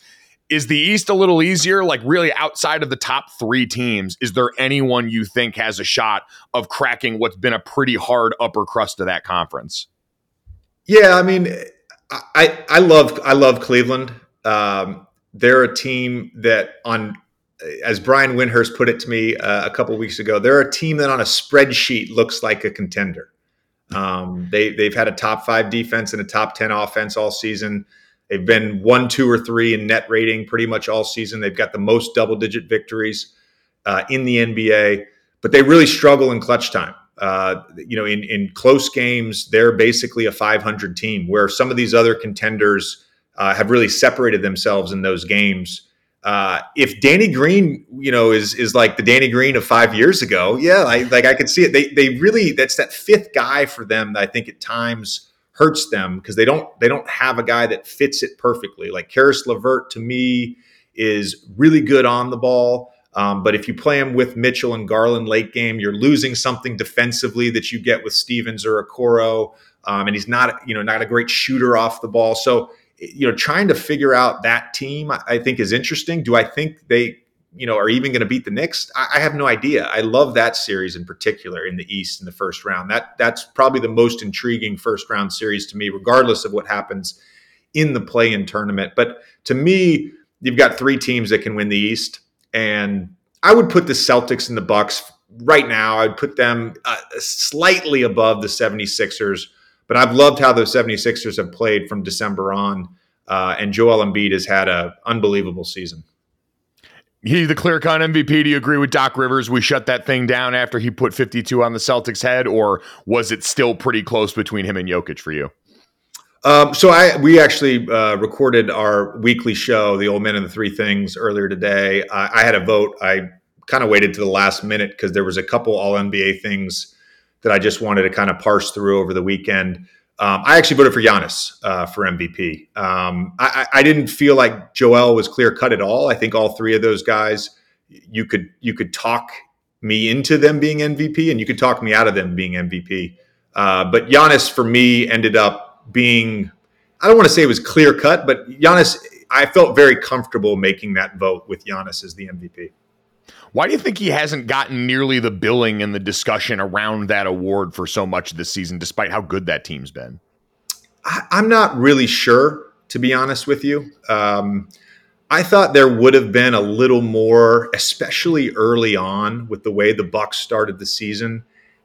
Is the East a little easier? Like, really, outside of the top three teams, is there anyone you think has a shot of cracking what's been a pretty hard upper crust of that conference? Yeah, I mean, I I love I love Cleveland. Um, they're a team that on as Brian Windhorst put it to me uh, a couple weeks ago, they're a team that on a spreadsheet looks like a contender. Um, they they've had a top five defense and a top ten offense all season. They've been one, two, or three in net rating pretty much all season. They've got the most double digit victories uh, in the NBA, but they really struggle in clutch time. Uh, you know, in, in close games, they're basically a 500 team where some of these other contenders uh, have really separated themselves in those games. Uh, if Danny Green, you know, is is like the Danny Green of five years ago, yeah, I, like I could see it. They they really that's that fifth guy for them that I think at times hurts them because they don't they don't have a guy that fits it perfectly. Like Caris LeVert to me is really good on the ball. Um, but if you play him with Mitchell and Garland late game, you're losing something defensively that you get with Stevens or Okoro. Um, and he's not, you know, not a great shooter off the ball. So, you know, trying to figure out that team, I think is interesting. Do I think they, you know, are even going to beat the Knicks? I, I, have no idea. I love that series in particular in the East in the first round. That that's probably the most intriguing first round series to me, regardless of what happens in the play-in tournament. But to me, you've got three teams that can win the East and I would put the Celtics and the Bucks right now. I'd put them uh, slightly above the 76ers, but I've loved how the 76ers have played from December on. Uh, and Joel Embiid has had an unbelievable season. He's the clear cut MVP. Do you agree with Doc Rivers? We shut that thing down after he put 52 on the Celtics' head, or was it still pretty close between him and Jokic for you? Um, so I we actually uh, recorded our weekly show, the Old Men and the Three Things, earlier today. I, I had a vote. I kind of waited to the last minute because there was a couple All NBA things that I just wanted to kind of parse through over the weekend. Um, I actually voted for Giannis uh, for MVP. Um, I, I, didn't feel like Joel was clear cut at all. I think all three of those guys, you could you could talk me into them being MVP, and you could talk me out of them being MVP. Uh, but Giannis for me ended up being, I don't want to say it was clear cut, but Giannis, I felt very comfortable making that vote with Giannis as the MVP. Why do you think he hasn't gotten nearly the billing and the discussion around that award for so much this season, despite how good that team's been? I, am not really sure, to be honest with you. Um, I thought there would have been a little more, especially early on, with the way the Bucks started the season,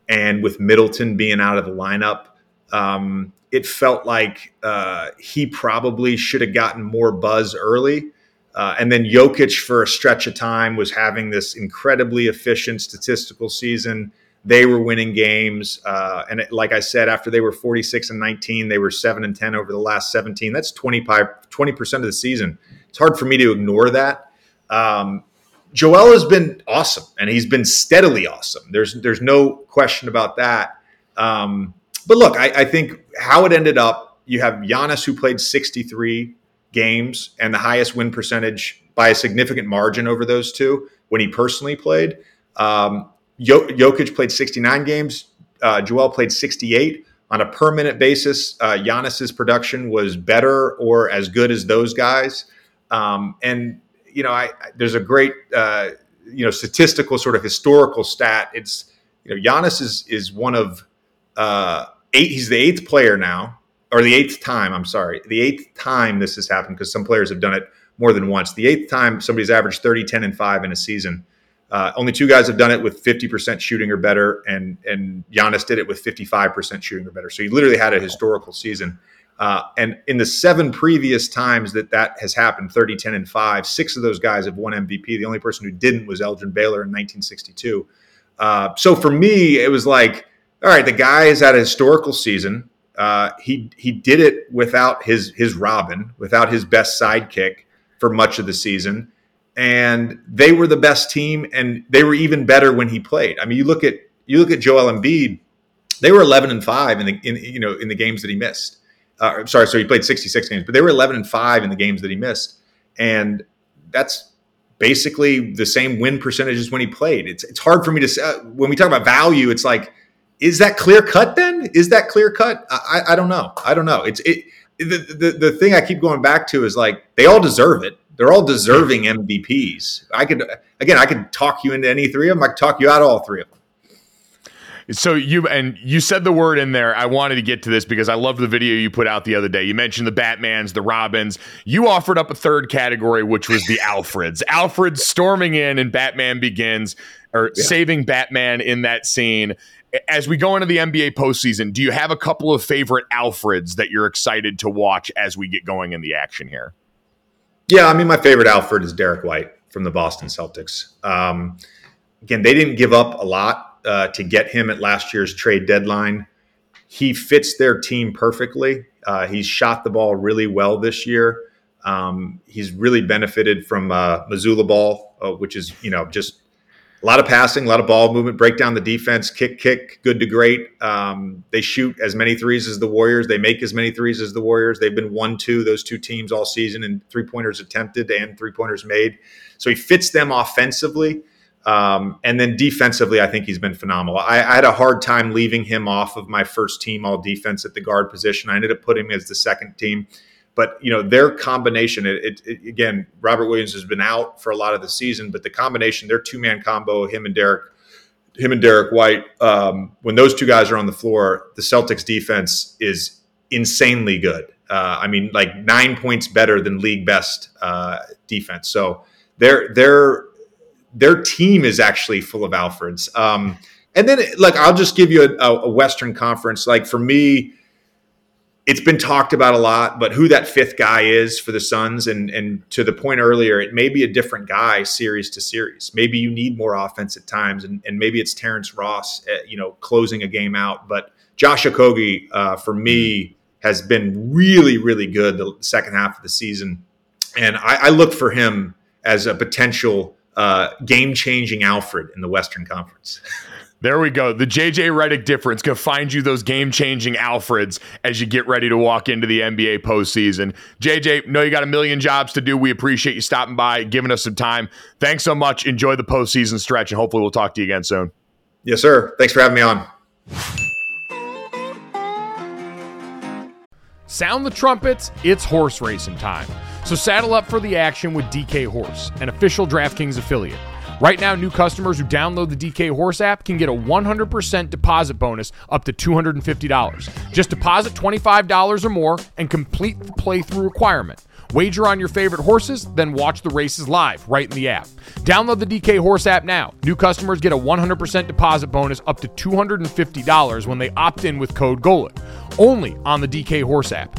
and with Middleton being out of the lineup. Um, it felt like uh, he probably should have gotten more buzz early. Uh, and then Jokic, for a stretch of time, was having this incredibly efficient statistical season. They were winning games, uh, and it, like I said, after they were 46 and 19, they were seven and 10 over the last 17. That's 25, 20 percent of the season. It's hard for me to ignore that. Um, Joel has been awesome, and he's been steadily awesome. There's there's no question about that. Um, but look, I, I think how it ended up, you have Giannis who played 63 games and the highest win percentage by a significant margin over those two when he personally played. Um, Jokic played 69 games. Uh, Joel played 68. On a per minute basis, uh, Giannis's production was better or as good as those guys. Um, and you know, I, there's a great uh, you know statistical sort of historical stat. It's you know, Giannis is is one of uh, eight. He's the eighth player now, or the eighth time. I'm sorry, the eighth time this has happened because some players have done it more than once. The eighth time somebody's averaged 30, 10, and five in a season. Uh, only two guys have done it with 50% shooting or better, and and Giannis did it with 55% shooting or better. So he literally had a historical season. Uh, and in the seven previous times that that has happened 30, 10, and 5, six of those guys have won MVP. The only person who didn't was Elgin Baylor in 1962. Uh, so for me, it was like, all right, the guy is at a historical season. Uh, he he did it without his his Robin, without his best sidekick for much of the season, and they were the best team, and they were even better when he played. I mean, you look at You look at Joel Embiid; they were 11 and five in the in you know in the games that he missed. Uh, sorry, so he played 66 games, but they were 11 and five in the games that he missed, and that's basically the same win percentage as when he played. It's it's hard for me to say uh, when we talk about value. It's like, is that clear cut? Then is that clear cut? I, I don't know. I don't know. It's it. The, the the thing I keep going back to is like they all deserve it. They're all deserving MVPs. I could again, I could talk you into any three of them. I could talk you out of all three of them. So you and you said the word in there. I wanted to get to this because I loved the video you put out the other day. You mentioned the Batmans, the Robins. You offered up a third category, which was the Alfreds. Alfred storming in and Batman begins, or yeah. saving Batman in that scene. As we go into the NBA postseason, do you have a couple of favorite Alfreds that you're excited to watch as we get going in the action here? Yeah, I mean, my favorite Alfred is Derrick White from the Boston Celtics. Um, again, they didn't give up a lot uh, to get him at last year's trade deadline. He fits their team perfectly. Uh, he's shot the ball really well this year. Um, he's really benefited from uh, Mazzulla ball, uh, which is you know just a lot of passing, a lot of ball movement, break down the defense, kick, kick, good to great. Um, they shoot as many threes as the Warriors. They make as many threes as the Warriors. They've been one two those two teams all season in three pointers attempted and three pointers made. So he fits them offensively. Um, and then defensively, I think he's been phenomenal. I, I, had a hard time leaving him off of my first team all defense at the guard position. I ended up putting him as the second team. But you know their combination. It, it, again, Robert Williams has been out for a lot of the season, but the combination, their two man combo, him and Derrick, him and Derrick White. Um, when those two guys are on the floor, the Celtics defense is insanely good. Uh, I mean, like nine points better than league best uh, defense. So they're they're their team is actually full of Alfreds. Um, and then, like, I'll just give you a, a, Western Conference. Like for me, it's been talked about a lot, but who that fifth guy is for the Suns, and and to the point earlier, it may be a different guy series to series. Maybe you need more offense at times, and, and maybe it's Terrence Ross, at, uh, you know, closing a game out. But Josh Okogie, uh, for me, has been really, really good the second half of the season, and I, I look for him as a potential uh, game changing Alfred in the Western Conference. There we go. The JJ Redick difference can find you those game changing Alfreds as you get ready to walk into the NBA postseason. JJ, know you got a million jobs to do. We appreciate you stopping by, giving us some time. Thanks so much. Enjoy the postseason stretch, and hopefully we'll talk to you again soon. Yes, sir. Thanks for having me on. Sound the trumpets. It's horse racing time. So saddle up for the action with DK Horse, an official DraftKings affiliate. Right now, new customers who download the DK Horse app can get a 100% deposit bonus up to $250. Just deposit $25 or more and complete the playthrough requirement. Wager on your favorite horses, then watch the races live right in the app. Download the DK Horse app now. New customers get a 100% deposit bonus up to $250 when they opt in with code GOLIC. Only on the DK Horse app.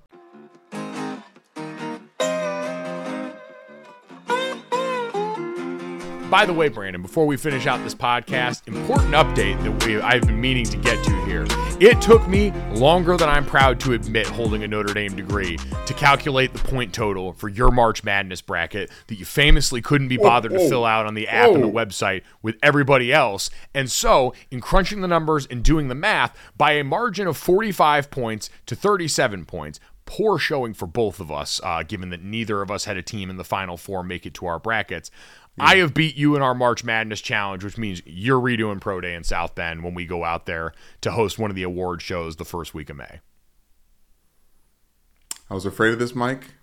By the way, Brandon, before we finish out this podcast, important update that we I've been meaning to get to here. It took me longer than I'm proud to admit holding a Notre Dame degree to calculate the point total for your March Madness bracket that you famously couldn't be bothered to fill out on the app and the website with everybody else. And so, in crunching the numbers and doing the math, by a margin of 45 points to 37 points, poor showing for both of us, uh, given that neither of us had a team in the Final Four make it to our brackets. Yeah. I have beat you in our March Madness challenge, which means you're redoing Pro Day in South Bend when we go out there to host one of the award shows the first week of May. I was afraid of this, Mike.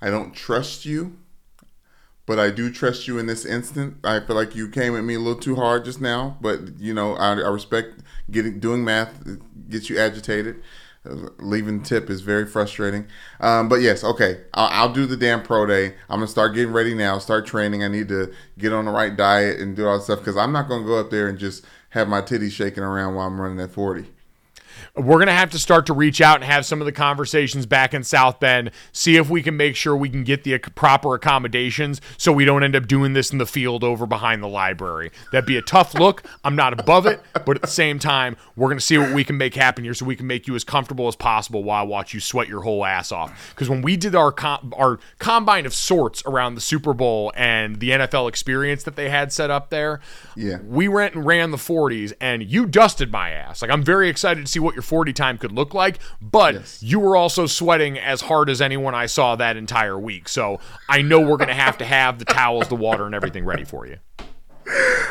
I don't trust you, but I do trust you in this instant. I feel like you came at me a little too hard just now, but you know I, I respect getting doing math gets you agitated leaving tip is very frustrating. Um, but yes, okay, I'll, I'll, do the damn pro day. I'm gonna start getting ready now. Start training. I need to get on the right diet and do all that stuff because I'm not gonna go up there and just have my titties shaking around while I'm running at 40. We're going to have to start to reach out and have some of the conversations back in South Bend, see if we can make sure we can get the proper accommodations so we don't end up doing this in the field over behind the library. That'd be a tough look. I'm not above it, but at the same time, we're going to see what we can make happen here so we can make you as comfortable as possible while I watch you sweat your whole ass off. Because when we did our com- our combine of sorts around the Super Bowl and the NFL experience that they had set up there, Yeah. we went and ran the 40s and you dusted my ass. Like I'm very excited to see what your 40 time could look like, but Yes. you were also sweating as hard as anyone I saw that entire week. So I know we're going to have to have the towels, the water and everything ready for you.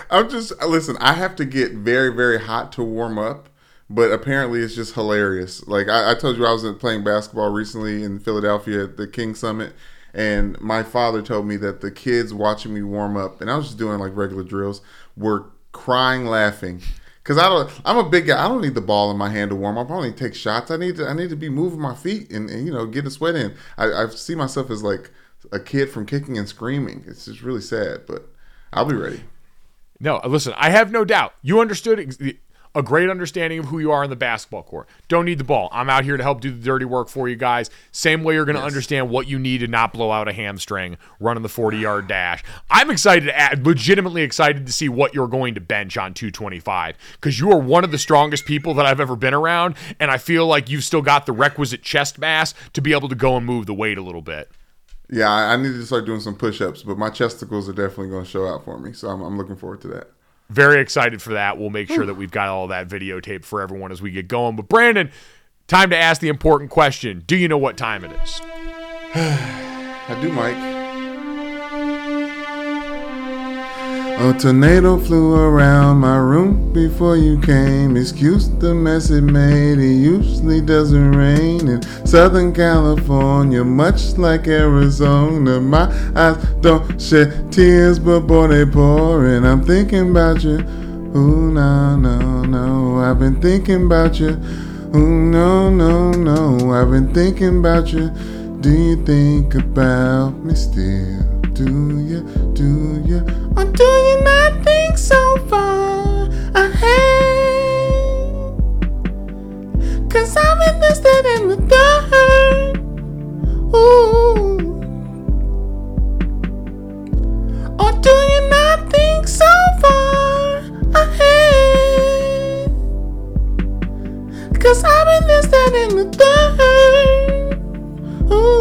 I'm just listen. I have to get very, very hot to warm up, but apparently it's just hilarious. Like I, I told you, I was playing basketball recently in Philadelphia at the King Summit, and my father told me that the kids watching me warm up, and I was just doing like regular drills, were crying, laughing. Cause I don't, I'm a big guy. I don't need the ball in my hand to warm up. I only take shots. I need to, I need to be moving my feet and, and you know get a sweat in. I, I see myself as like a kid from kicking and screaming. It's just really sad, but I'll be ready. No, listen, I have no doubt. You understood a great understanding of who you are in the basketball court. Don't need the ball. I'm out here to help do the dirty work for you guys. Same way you're going to understand what you need to not blow out a hamstring running the 40 yard dash. I'm excited, add, legitimately excited to see what you're going to bench on 225 because you are one of the strongest people that I've ever been around. And I feel like you've still got the requisite chest mass to be able to go and move the weight a little bit. Yeah, I, need to start doing some push-ups, but my chesticles are definitely going to show out for me, so I'm, I'm looking forward to that. Very excited for that. We'll make sure that we've got all that videotape for everyone as we get going. But Brandon, time to ask the important question. Do you know what time it is? I do, Mike. A tornado flew around my room before you came. Excuse the mess it made. It usually doesn't rain in Southern California, much like Arizona. My eyes don't shed tears, but boy, they pour. And I'm thinking about you. Ooh, no, no, no. I've been thinking about you. Ooh, no, no, no. I've been thinking about you. Do you think about me still? Do you, do you, or do you not think so far ahead? Cause I'm invested in the third. Ooh. Or do you not think so far ahead? Cause I'm invested in the third. Ooh.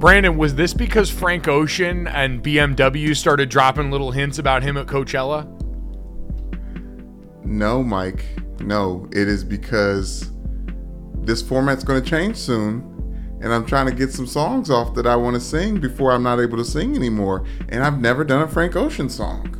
Brandon, was this because Frank Ocean and BMW started dropping little hints about him at Coachella? No, Mike. No, it is because this format's going to change soon. And I'm trying to get some songs off that I want to sing before I'm not able to sing anymore. And I've never done a Frank Ocean song.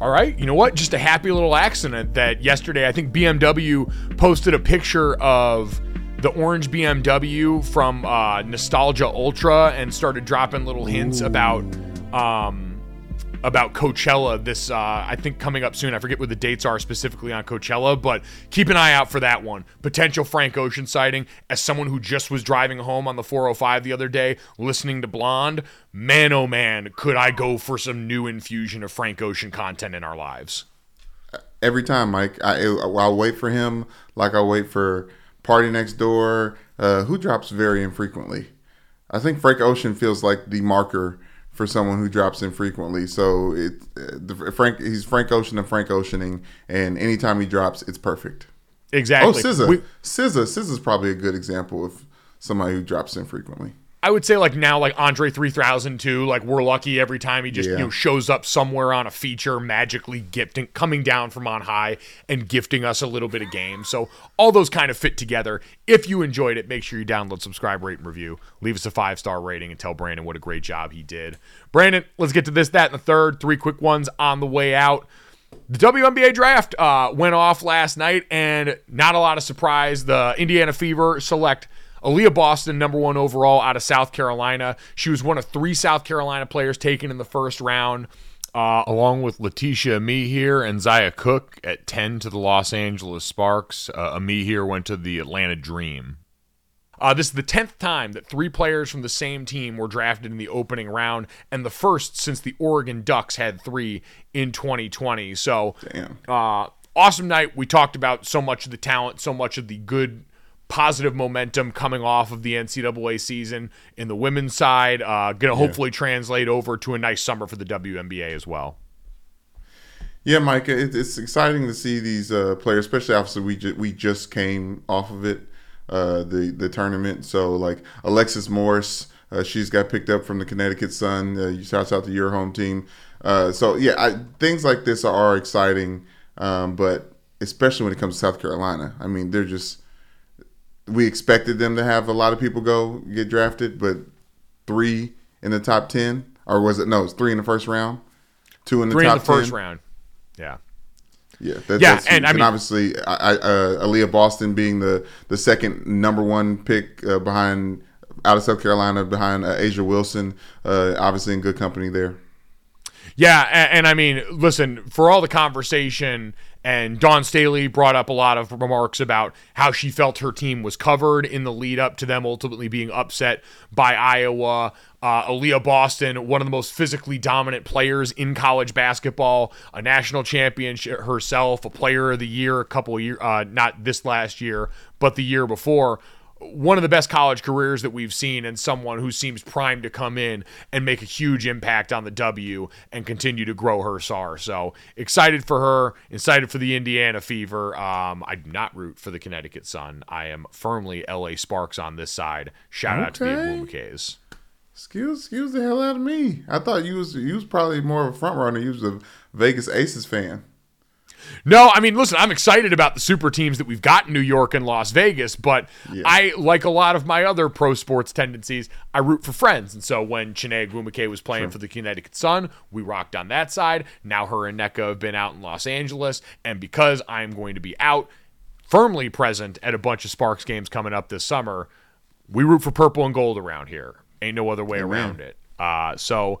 All right. You know what? Just a happy little accident that yesterday I think BMW posted a picture of the orange BMW from uh, Nostalgia Ultra and started dropping little hints about um, about Coachella. This uh, I think coming up soon. I forget what the dates are specifically on Coachella, but keep an eye out for that one. Potential Frank Ocean sighting. As someone who just was driving home on the 405 the other day, listening to Blonde, man oh man, could I go for some new infusion of Frank Ocean content in our lives? Every time, Mike, I, I'll wait for him like I'll wait for PARTYNEXTDOOR, uh, who drops very infrequently. I think Frank Ocean feels like the marker for someone who drops infrequently. So it, uh, the, Frank, he's Frank Ocean and Frank Oceaning, and anytime he drops, it's perfect. Exactly. Oh, SZA. We- SZA. SZA's probably a good example of somebody who drops infrequently. I would say like now like Andre 3000 too like we're lucky every time he just Yeah. you know shows up somewhere on a feature magically gifting coming down from on high and gifting us a little bit of game. So all those kind of fit together. If you enjoyed it, make sure you download, subscribe, rate and review. Leave us a 5-star rating and tell Brandon what a great job he did. Brandon, let's get to this that and the third, three quick ones on the way out. The WNBA draft uh, went off last night, and not a lot of surprise. The Indiana Fever select Aaliyah Boston, number one overall out of South Carolina. She was one of three South Carolina players taken in the first round, uh, along with Laeticia Amihere and Zia Cooke at 10 to the Los Angeles Sparks. Uh, Amihere went to the Atlanta Dream. Uh, this is the 10th time that three players from the same team were drafted in the opening round, and the first since the Oregon Ducks had three in 2020. So. Uh, awesome night. We talked about so much of the talent, so much of the good positive momentum coming off of the NCAA season in the women's side. Uh, going to hopefully translate over to a nice summer for the WNBA as well. Yeah, Mike, it, it's exciting to see these uh, players, especially obviously we ju- we just came off of it, uh, the the tournament. So like Alexis Morris, uh, she's got picked up from the Connecticut Sun. Uh, shouts out to your home team. Uh, so yeah, I, things like this are exciting, um, but especially when it comes to South Carolina. I mean, they're just we expected them to have a lot of people go get drafted, but three in the top ten, or was it no? It's three in the first round, two in the Three in top the first 10. round. Yeah. Yeah, that, Yeah, that's and. I mean- obviously, I, I, uh, Aaliyah Boston being the the second number one pick uh, behind out of South Carolina behind uh, A'ja Wilson, uh, obviously in good company there. Yeah, and, and I mean, listen, for all the conversation, and Dawn Staley brought up a lot of remarks about how she felt her team was covered in the lead up to them ultimately being upset by Iowa. Uh, Aaliyah Boston, one of the most physically dominant players in college basketball, a national championship herself, a player of the year a couple years, uh, not this last year, but the year before one of the best college careers that we've seen and someone who seems primed to come in and make a huge impact on the W and continue to grow her SAR. So excited for her, excited for the Indiana Fever. Um, I do not root for the Connecticut Sun. I am firmly LA Sparks on this side. Shout out to the Okay. Excuse, excuse the hell out of me. I thought you was you was probably more of a front runner. You was a Vegas Aces fan. No, I mean, listen, I'm excited about the super teams that we've got in New York and Las Vegas, but I, like a lot of my other pro sports tendencies, I root for friends. And so when Chiney Ogwumike was playing for the Connecticut Sun, we rocked on that side. Now her and Nneka have been out in Los Angeles. And because I'm going to be out firmly present at a bunch of Sparks games coming up this summer, we root for purple and gold around here. Ain't no other way around it. Uh, so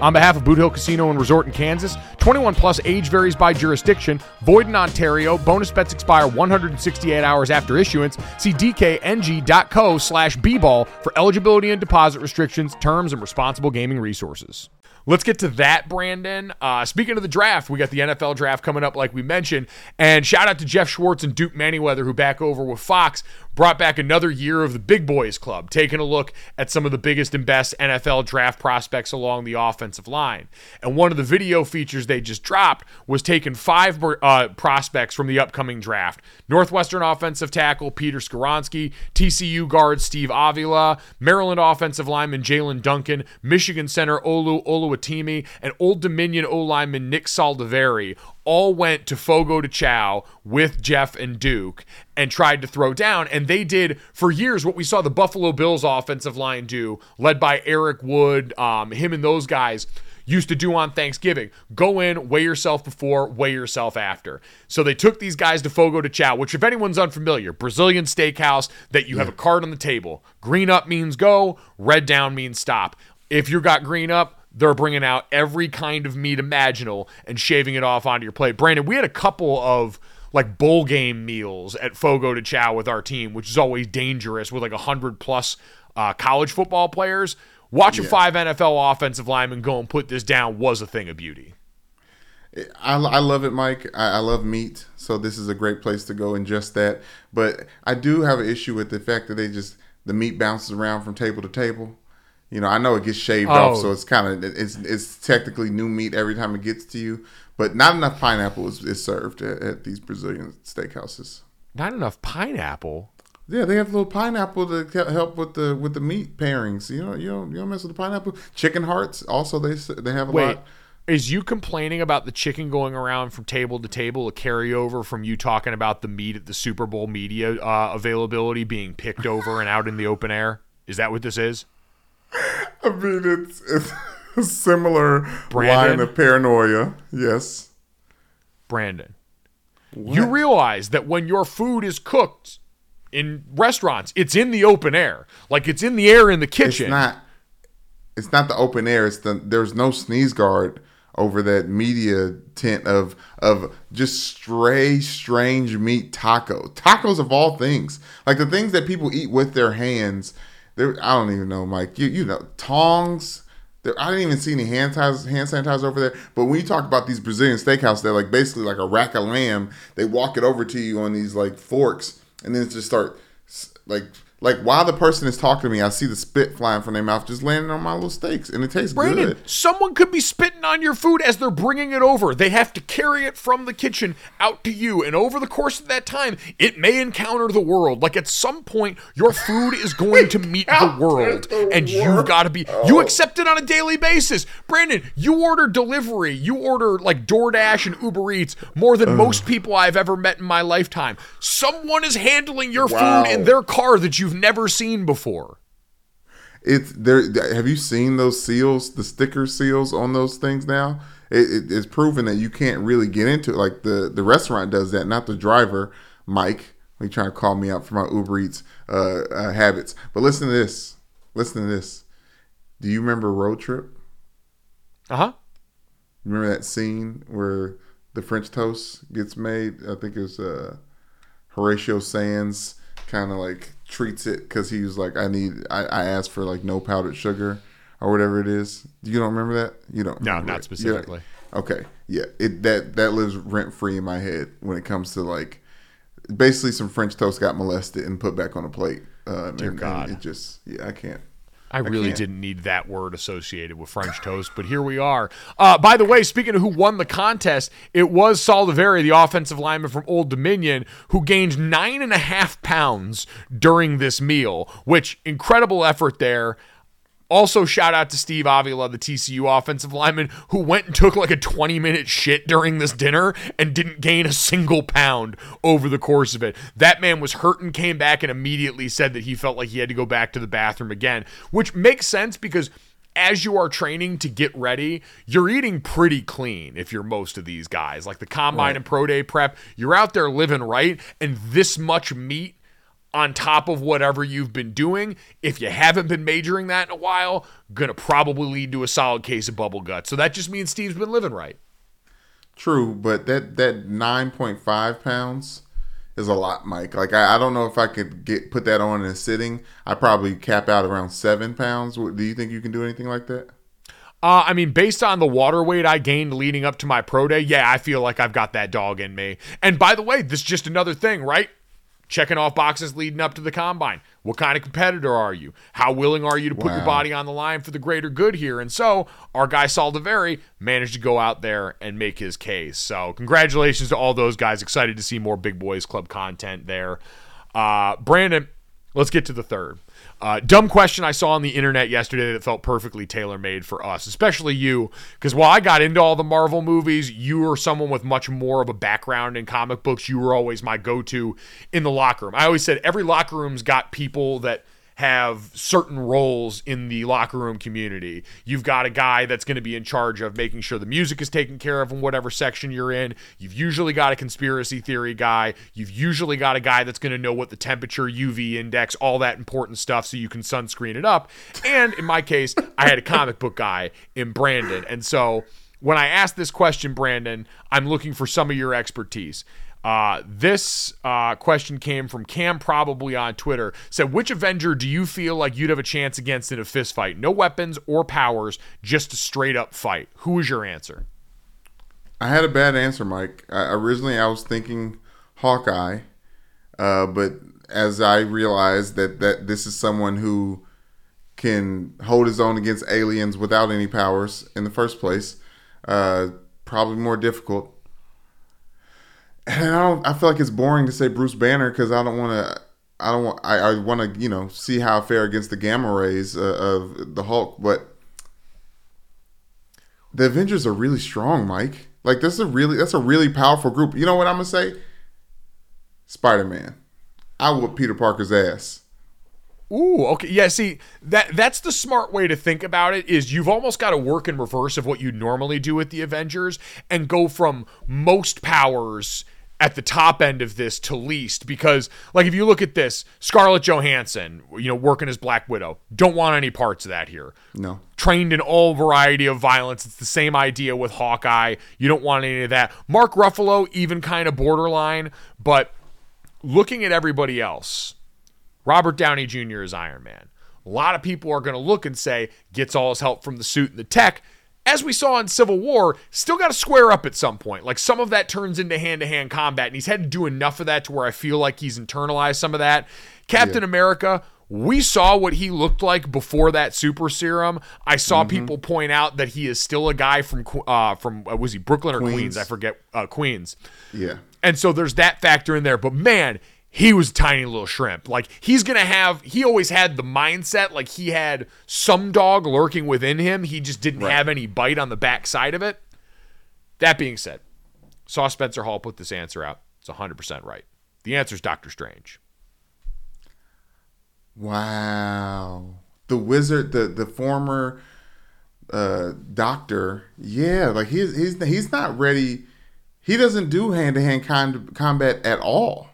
On behalf of Boot Hill Casino and Resort in Kansas, 21 plus age varies by jurisdiction, void in Ontario. Bonus bets expire 168 hours after issuance. See dkng.co slash bball for eligibility and deposit restrictions, terms, and responsible gaming resources. Let's get to that, Brandon. Uh, speaking of the draft, we got the NFL draft coming up, like we mentioned. And shout out to Geoff Schwartz and Duke Manyweather, who back over with Fox brought back another year of the Big Boys Club, taking a look at some of the biggest and best NFL draft prospects along the offensive line. And one of the video features they just dropped was taking five uh, prospects from the upcoming draft Northwestern offensive tackle Peter Skoronski, TCU guard Steve Avila, Maryland offensive lineman Jaelyn Duncan, Michigan center Olu Oluwatimi, and Old Dominion O lineman Nick Saldiveri all went to Fogo de Chao with Jeff and Duke and tried to throw down. And they did for years what we saw the Buffalo Bills offensive line do, led by Eric Wood, um, him and those guys used to do on Thanksgiving. Go in, weigh yourself before, weigh yourself after. So they took these guys to Fogo de Chao, which, if anyone's unfamiliar, Brazilian steakhouse that you have a card on the table. Green up means go, red down means stop. If you got green up, they're bringing out every kind of meat imaginable and shaving it off onto your plate. Brandon, we had a couple of like bowl game meals at Fogo de Chao with our team, which is always dangerous with like a hundred plus uh, college football players. Watching five NFL offensive linemen go and put this down was a thing of beauty. I, I love it, Mike. I, I love meat, so this is a great place to go and just that. But I do have an issue with the fact that they just the meat bounces around from table to table. You know, I know it gets shaved off, Oh. so it's kind of it's it's technically new meat every time it gets to you. but not enough pineapple is, is served at, at these Brazilian steakhouses. Not enough pineapple. Yeah, they have a little pineapple to help with the with the meat pairings. You know, you don't you don't mess with the pineapple. Chicken hearts also they they have a Wait, lot. is you complaining about the chicken going around from table to table a carryover from you talking about the meat at the Super Bowl media uh, availability being picked over and out in the open air? Is that what this is? I mean, it's it's a similar Brandon? line of paranoia. Yes. Brandon, you realize that when your food is cooked in restaurants, it's in the open air. Like it's in the air in the kitchen. It's not. It's not the open air. It's the there's no sneeze guard over that media tent of of just stray strange meat taco tacos of all things like the things that people eat with their hands. There, I don't even know, Mike. You you know tongs. There, I didn't even see any hand ties, hand sanitizer over there. But when you talk about these Brazilian steakhouse, they're like basically like a rack of lamb. They walk it over to you on these like forks, and then just start like like while the person is talking to me, I see the spit flying from their mouth, just landing on my little steaks, and it tastes good. Brandon, good. someone could be spitting on your food as they're bringing it over. They have to carry it from the kitchen out to you. And over the course of that time, it may encounter the world. Like at some point, your food is going to meet the world. And you've got to be, you accept it on a daily basis. Brandon, you order delivery, you order like DoorDash and Uber Eats more than most people I've ever met in my lifetime. Someone is handling your Wow. food in their car that you've never seen before. It's there. Have you seen those seals, the sticker seals on those things now? It, it, it's proven that you can't really get into it. Like the the restaurant does that, not the driver, Mike. He trying to call me out for my Uber Eats uh, uh, habits. But listen to this. Listen to this. Do you remember Road Trip? Uh huh. Remember that scene where the French toast gets made? I think it was uh, Horatio Sanz kind of like treats it because he was like, I need, I, I asked for like no powdered sugar or whatever it is. You don't remember that? You don't? No, not it. specifically. Yeah. Okay, yeah, it that that lives rent free in my head when it comes to like basically some French toast got molested and put back on a plate. Uh, Dear and, God. and it just yeah, I can't. I really can't. didn't need that word associated with French toast, but here we are. Uh, by the way, speaking of who won the contest, it was Saldiveri, the offensive lineman from Old Dominion, who gained nine and a half pounds during this meal, which incredible effort there. Also, shout out to Steve Avila, the TCU offensive lineman, who went and took like a 20 minute shit during this dinner and didn't gain a single pound over the course of it. That man was hurt and came back and immediately said that he felt like he had to go back to the bathroom again, which makes sense because as you are training to get ready, you're eating pretty clean if you're most of these guys. Like the combine and pro day prep, you're out there living right, and this much meat on top of whatever you've been doing, if you haven't been majoring that in a while, gonna probably lead to a solid case of bubble gut. So that just means Steve's been living right. True, but that that nine point five pounds is a lot, Mike. Like I, I don't know if I could get put that on in a sitting. I probably cap out around seven pounds. What- Do you think you can do anything like that? Uh, I mean, based on the water weight I gained leading up to my pro day, yeah, I feel like I've got that dog in me. And by the way, this is just another thing, right? Checking off boxes leading up to the combine. What kind of competitor are you? How willing are you to put your body on the line for the greater good here? And so, our guy Saldiveri managed to go out there and make his case. So, congratulations to all those guys. Excited to see more Big Boys Club content there. Uh, Brandon, let's get to the third. Uh, dumb question I saw on the internet yesterday that felt perfectly tailor made for us, especially you, because while I got into all the Marvel movies, you were someone with much more of a background in comic books. You were always my go to in the locker room. I always said every locker room's got people that have certain roles in the locker room community. You've got a guy that's going to be in charge of making sure the music is taken care of in whatever section you're in. You've usually got a conspiracy theory guy. You've usually got a guy that's going to know what the temperature, UV index, all that important stuff so you can sunscreen it up. And in my case, I had a comic book guy in Brandon. And so when I asked this question, Brandon, I'm looking for some of your expertise. Uh, this uh, question came from Cam, probably on Twitter. Said, "Which Avenger do you feel like you'd have a chance against in a fist fight? No weapons or powers, just a straight up fight. Who is your answer?" I had a bad answer, Mike. Originally, I was thinking Hawkeye, uh, but as I realized that that this is someone who can hold his own against aliens without any powers in the first place, uh, probably more difficult. I don't. I feel like it's boring to say Bruce Banner because I don't want to. I don't want. I, I want to, you know, see how I fare against the gamma rays uh, of the Hulk. But the Avengers are really strong, Mike. Like this is a really that's a really powerful group. You know what I'm gonna say? Spider Man. I whoop Peter Parker's ass. Ooh, okay. Yeah, see, that that's the smart way to think about it is you've almost got to work in reverse of what you normally do with the Avengers and go from most powers at the top end of this to least because like if you look at this, Scarlett Johansson, you know, working as Black Widow, don't want any parts of that here. No. Trained in all variety of violence. It's the same idea with Hawkeye. You don't want any of that. Mark Ruffalo even kind of borderline, but looking at everybody else, Robert Downey Jr. is Iron Man. A lot of people are going to look and say, gets all his help from the suit and the tech. As we saw in Civil War, still got to square up at some point. Like some of that turns into hand to hand combat, and he's had to do enough of that to where I feel like he's internalized some of that. Captain yeah. America, we saw what he looked like before that super serum. I saw mm-hmm. people point out that he is still a guy from uh, from uh, was he Brooklyn or Queens? Queens? I forget uh, Queens. Yeah. And so there's that factor in there. But man, he was tiny little shrimp. Like he's gonna have he always had the mindset like he had some dog lurking within him. He just didn't right. have any bite on the backside of it. That being said, saw Spencer Hall put this answer out. It's 100% right. The answer is Doctor Strange. Wow. The wizard, the the former uh doctor, yeah, like he's he's he's not ready. He doesn't do hand to hand combat at all.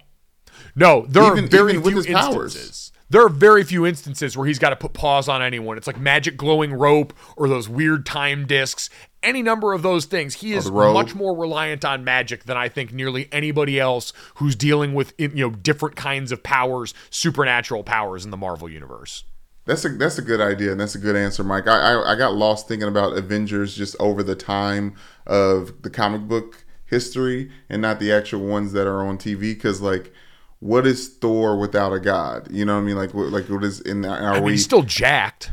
No, there even, are very few instances. Powers. There are very few instances where he's got to put paws on anyone. It's like magic glowing rope or those weird time discs. Any number of those things. He is much more reliant on magic than I think nearly anybody else who's dealing with you know different kinds of powers, supernatural powers in the Marvel universe. That's a that's a good idea and that's a good answer, Mike. I, I, I got lost thinking about Avengers just over the time of the comic book history and not the actual ones that are on TV because like what is Thor without a god? You know what I mean? Like what like what is in are I mean, we he's still jacked.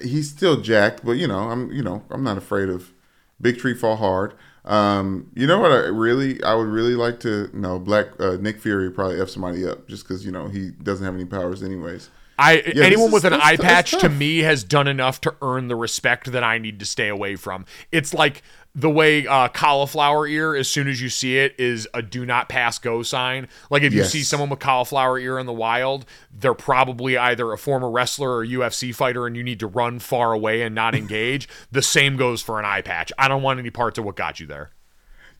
He's still jacked, but you know, I'm you know, I'm not afraid of big tree fall hard. Um, you know what I really I would really like to know Black uh, Nick Fury probably f somebody up just cuz you know, he doesn't have any powers anyways. I yeah, anyone with an eye patch to me has done enough to earn the respect that I need to stay away from. It's like the way uh, cauliflower ear, as soon as you see it, is a do not pass go sign. Like if you yes. see someone with cauliflower ear in the wild, they're probably either a former wrestler or UFC fighter, and you need to run far away and not engage. the same goes for an eye patch. I don't want any parts of what got you there.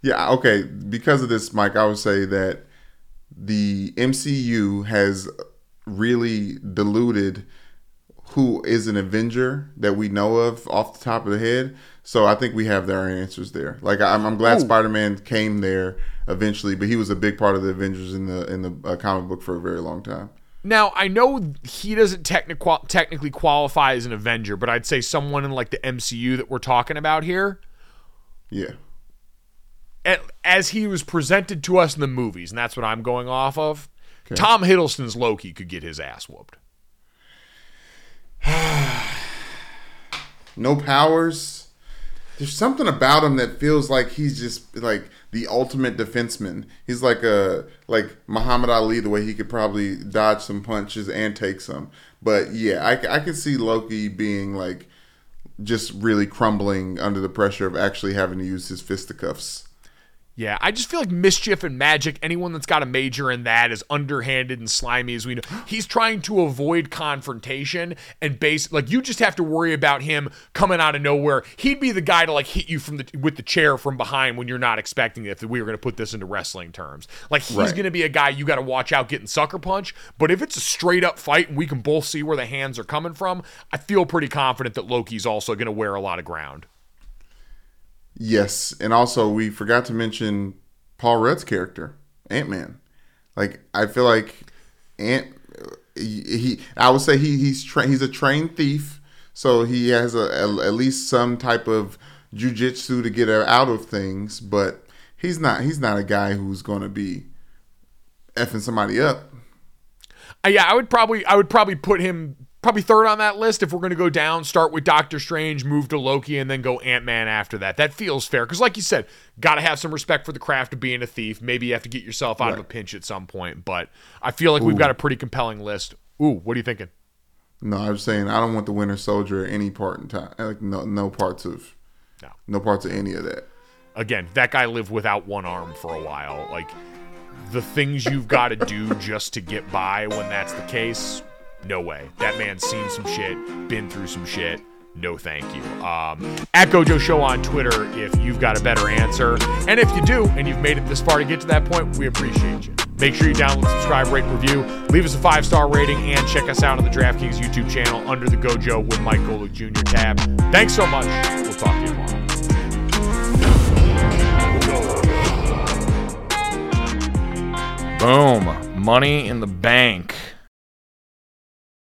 Yeah, okay. Because of this, Mike, I would say that the MCU has really diluted who is an Avenger that we know of off the top of the head. So I think we have our answers there. Like I'm, I'm glad Spider Man came there eventually, but he was a big part of the Avengers in the in the uh, comic book for a very long time. Now I know he doesn't techni- technically qualify as an Avenger, but I'd say someone in like the MCU that we're talking about here. Yeah. As he was presented to us in the movies, and that's what I'm going off of. Okay. Tom Hiddleston's Loki could get his ass whooped. no powers there's something about him that feels like he's just like the ultimate defenseman. He's like a like Muhammad Ali, the way he could probably dodge some punches and take some. But yeah, I, I could see Loki being like just really crumbling under the pressure of actually having to use his fisticuffs. Yeah, I just feel like mischief and magic, anyone that's got a major in that is underhanded and slimy as we know. He's trying to avoid confrontation and base like you just have to worry about him coming out of nowhere. He'd be the guy to like hit you from the with the chair from behind when you're not expecting it. If we were going to put this into wrestling terms, like he's right. going to be a guy you got to watch out getting sucker punch. But if it's a straight up fight and we can both see where the hands are coming from, I feel pretty confident that Loki's also going to wear a lot of ground. Yes, and also we forgot to mention Paul Rudd's character, Ant Man. Like I feel like Ant he, I would say he he's tra- he's a trained thief, so he has a, a, at least some type of jujitsu to get out of things, but he's not he's not a guy who's going to be effing somebody up. Uh, yeah, I would probably I would probably put him probably third on that list. If we're going to go down, start with Doctor Strange, move to Loki, and then go Ant Man after that. That feels fair because, like you said, got to have some respect for the craft of being a thief. Maybe you have to get yourself out right. of a pinch at some point, but I feel like Ooh. we've got a pretty compelling list. Ooh, what are you thinking? No, I was saying I don't want the Winter Soldier any part in time. Like no, no parts of, no, no parts of any of that. Again, that guy lived without one arm for a while. Like the things you've got to do just to get by when that's the case, no way. That man's seen some shit, been through some shit. No, thank you. Um, at Gojo Show on Twitter if you've got a better answer. And if you do, and you've made it this far to get to that point, we appreciate you. Make sure you download, subscribe, rate, review, leave us a five star rating, and check us out on the DraftKings YouTube channel under the Gojo with Mike Golic Jr. tab. Thanks so much. We'll talk to you tomorrow. Boom. Money in the bank.